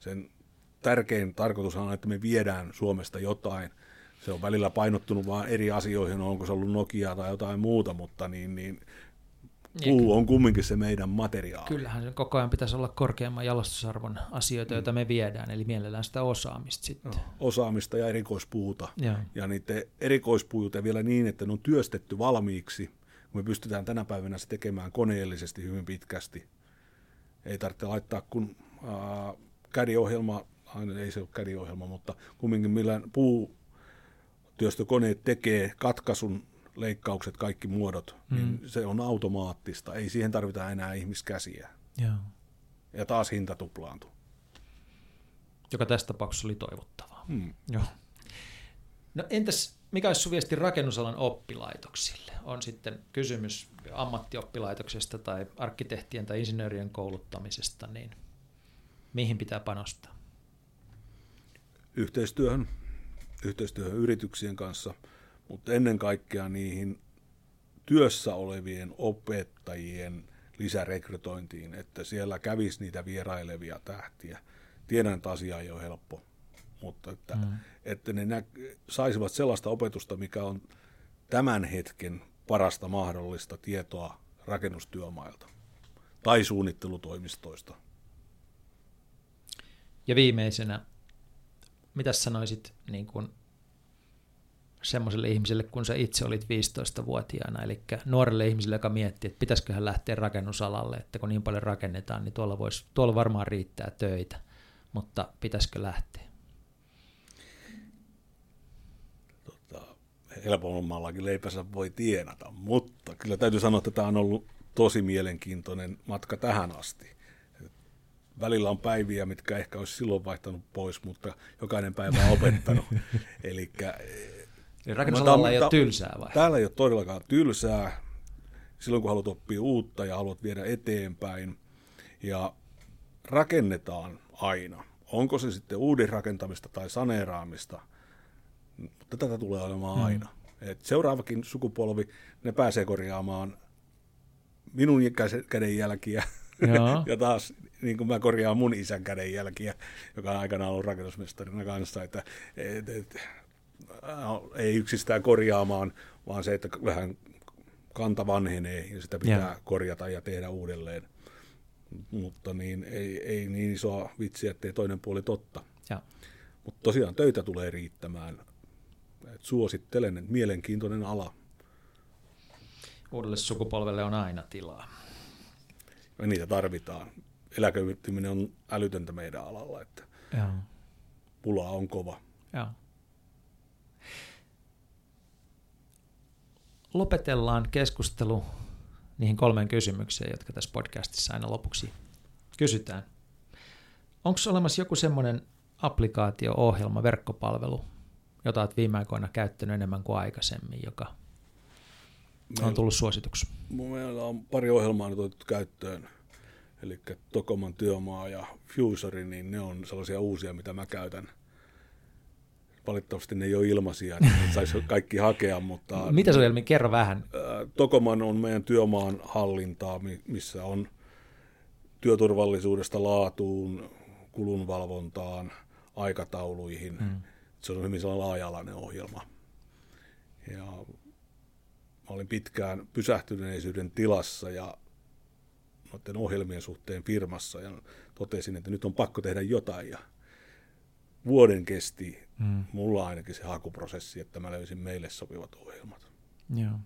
Sen tärkein tarkoitus on, että me viedään Suomesta jotain. Se on välillä painottunut vain eri asioihin, onko se ollut Nokia tai jotain muuta, mutta niin, niin puu on kumminkin se meidän materiaali. Kyllähän se koko ajan pitäisi olla korkeamman jalostusarvon asioita, joita me viedään, eli mielellään sitä osaamista sitten. No, osaamista ja erikoispuuta. Ja, ja niiden erikoispuuta vielä niin, että ne on työstetty valmiiksi. Me pystytään tänä päivänä se tekemään koneellisesti hyvin pitkästi. Ei tarvitse laittaa kun kädiohjelma aina ei se ole kädiohjelma, mutta kumminkin millä puutyöstökoneet tekee katkaisun leikkaukset, kaikki muodot, niin mm. niin se on automaattista. Ei siihen tarvita enää ihmiskäsiä. Joo. Ja taas hinta tuplaantuu. Joka tässä tapauksessa oli toivottavaa. Mm. Joo. No entäs, mikä olisi viesti rakennusalan oppilaitoksille? On sitten kysymys ammattioppilaitoksesta tai arkkitehtien tai insinöörien kouluttamisesta, niin mihin pitää panostaa? yhteistyöhön, yhteistyöhön yrityksien kanssa, mutta ennen kaikkea niihin työssä olevien opettajien lisärekrytointiin, että siellä kävisi niitä vierailevia tähtiä. Tiedän, että asia ei ole helppo, mutta että, mm. että ne nä- saisivat sellaista opetusta, mikä on tämän hetken parasta mahdollista tietoa rakennustyömailta tai suunnittelutoimistoista. Ja viimeisenä, mitä sanoisit niin kuin semmoiselle ihmiselle, kun sä itse olit 15-vuotiaana, eli nuorelle ihmiselle, joka miettii, että pitäisikö hän lähteä rakennusalalle, että kun niin paljon rakennetaan, niin tuolla, vois, tuolla varmaan riittää töitä, mutta pitäisikö lähteä? Tota, helpommallakin leipänsä voi tienata, mutta kyllä täytyy sanoa, että tämä on ollut tosi mielenkiintoinen matka tähän asti. Välillä on päiviä, mitkä ehkä olisi silloin vaihtanut pois, mutta jokainen päivä on opettanut. [LAUGHS] Eli Eli rakennusalalla ei ole tylsää vai? Täällä ei ole todellakaan tylsää. Silloin kun haluat oppia uutta ja haluat viedä eteenpäin. Ja rakennetaan aina. Onko se sitten uuden rakentamista tai saneeraamista, mutta tätä tulee olemaan hmm. aina. Et seuraavakin sukupolvi, ne pääsee korjaamaan minun kädenjälkiä [LAUGHS] ja taas niin kuin mä korjaan mun isän kädenjälkiä, joka on aikanaan ollut rakennusmestarina kanssa, että et, et, Äh, ei yksistään korjaamaan, vaan se, että vähän kanta vanhenee ja sitä pitää ja. korjata ja tehdä uudelleen. Mutta niin, ei, ei niin isoa vitsiä, ettei toinen puoli totta. Mutta tosiaan töitä tulee riittämään. Et suosittelen, että mielenkiintoinen ala. Uudelle sukupolvelle on aina tilaa. Ja niitä tarvitaan. Eläköityminen on älytöntä meidän alalla, että ja. pula on kova. Ja. lopetellaan keskustelu niihin kolmeen kysymykseen, jotka tässä podcastissa aina lopuksi kysytään. Onko olemassa joku semmoinen applikaatio, ohjelma, verkkopalvelu, jota olet viime aikoina käyttänyt enemmän kuin aikaisemmin, joka on tullut suosituksi? Meillä on pari ohjelmaa nyt otettu käyttöön, eli Tokoman työmaa ja Fusory, niin ne on sellaisia uusia, mitä mä käytän valitettavasti ne ei ole ilmaisia, että saisi [LAUGHS] kaikki hakea. Mutta, Mitä se on, kerro vähän. Tokoman on meidän työmaan hallintaa, missä on työturvallisuudesta laatuun, kulunvalvontaan, aikatauluihin. Hmm. Se on hyvin sellainen laaja-alainen ohjelma. Ja mä olin pitkään pysähtyneisyyden tilassa ja noiden ohjelmien suhteen firmassa ja totesin, että nyt on pakko tehdä jotain. Ja vuoden kesti mm. mulla ainakin se hakuprosessi, että mä löysin meille sopivat ohjelmat. Joo.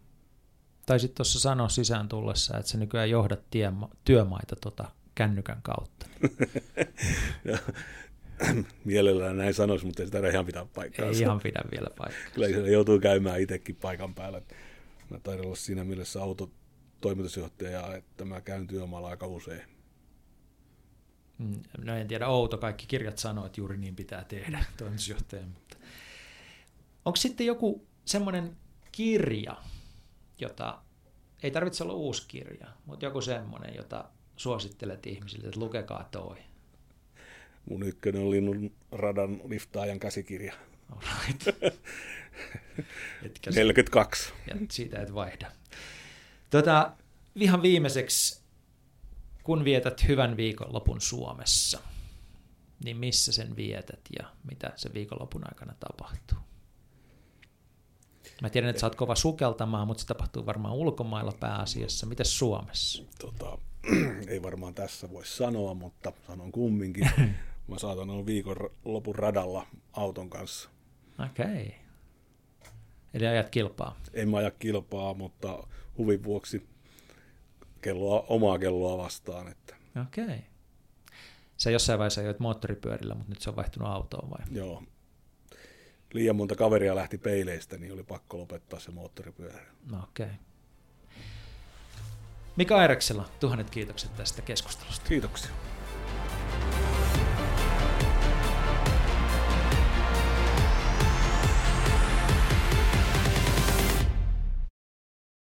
Taisit tuossa sanoa sisään tullessa, että sä nykyään johdat tiema- työmaita tota kännykän kautta. [LAUGHS] [LAUGHS] [CLEARS THROAT] Mielellään näin sanoisi, mutta ei sitä ihan pitää paikkaa. Ei ihan pidä vielä paikkaa. Kyllä se joutuu käymään itsekin paikan päällä. Mä taidan olla siinä mielessä autotoimitusjohtaja, että mä käyn työmaalla aika usein. Mm, no en tiedä, outo, kaikki kirjat sanoo, että juuri niin pitää tehdä [LAUGHS] toimitusjohtajan. Mutta. Onko sitten joku semmoinen kirja, jota, ei tarvitse olla uusi kirja, mutta joku semmoinen, jota suosittelet ihmisille, että lukekaa toi? Mun ykkönen oli Linnun radan liftaajan käsikirja. Alright. [LAUGHS] Etkä 42. Ja siitä et vaihda. Tota, ihan viimeiseksi kun vietät hyvän viikonlopun Suomessa, niin missä sen vietät ja mitä sen viikonlopun aikana tapahtuu? Mä tiedän, että sä oot kova sukeltamaan, mutta se tapahtuu varmaan ulkomailla pääasiassa. Mitä Suomessa? Tota, [CLEARS THROAT] ei varmaan tässä voi sanoa, mutta sanon kumminkin. [LAUGHS] Mä saatan olla viikon lopun radalla auton kanssa. Okei. Okay. Eli ajat kilpaa? En mä aja kilpaa, mutta huvin vuoksi kelloa, omaa kelloa vastaan. Että. Okei. Okay. Sä jossain vaiheessa ajoit moottoripyörillä, mutta nyt se on vaihtunut autoon vai? Joo. Liian monta kaveria lähti peileistä, niin oli pakko lopettaa se moottoripyörä. No okei. Okay. Mika Aireksella, tuhannet kiitokset tästä keskustelusta. Kiitoksia.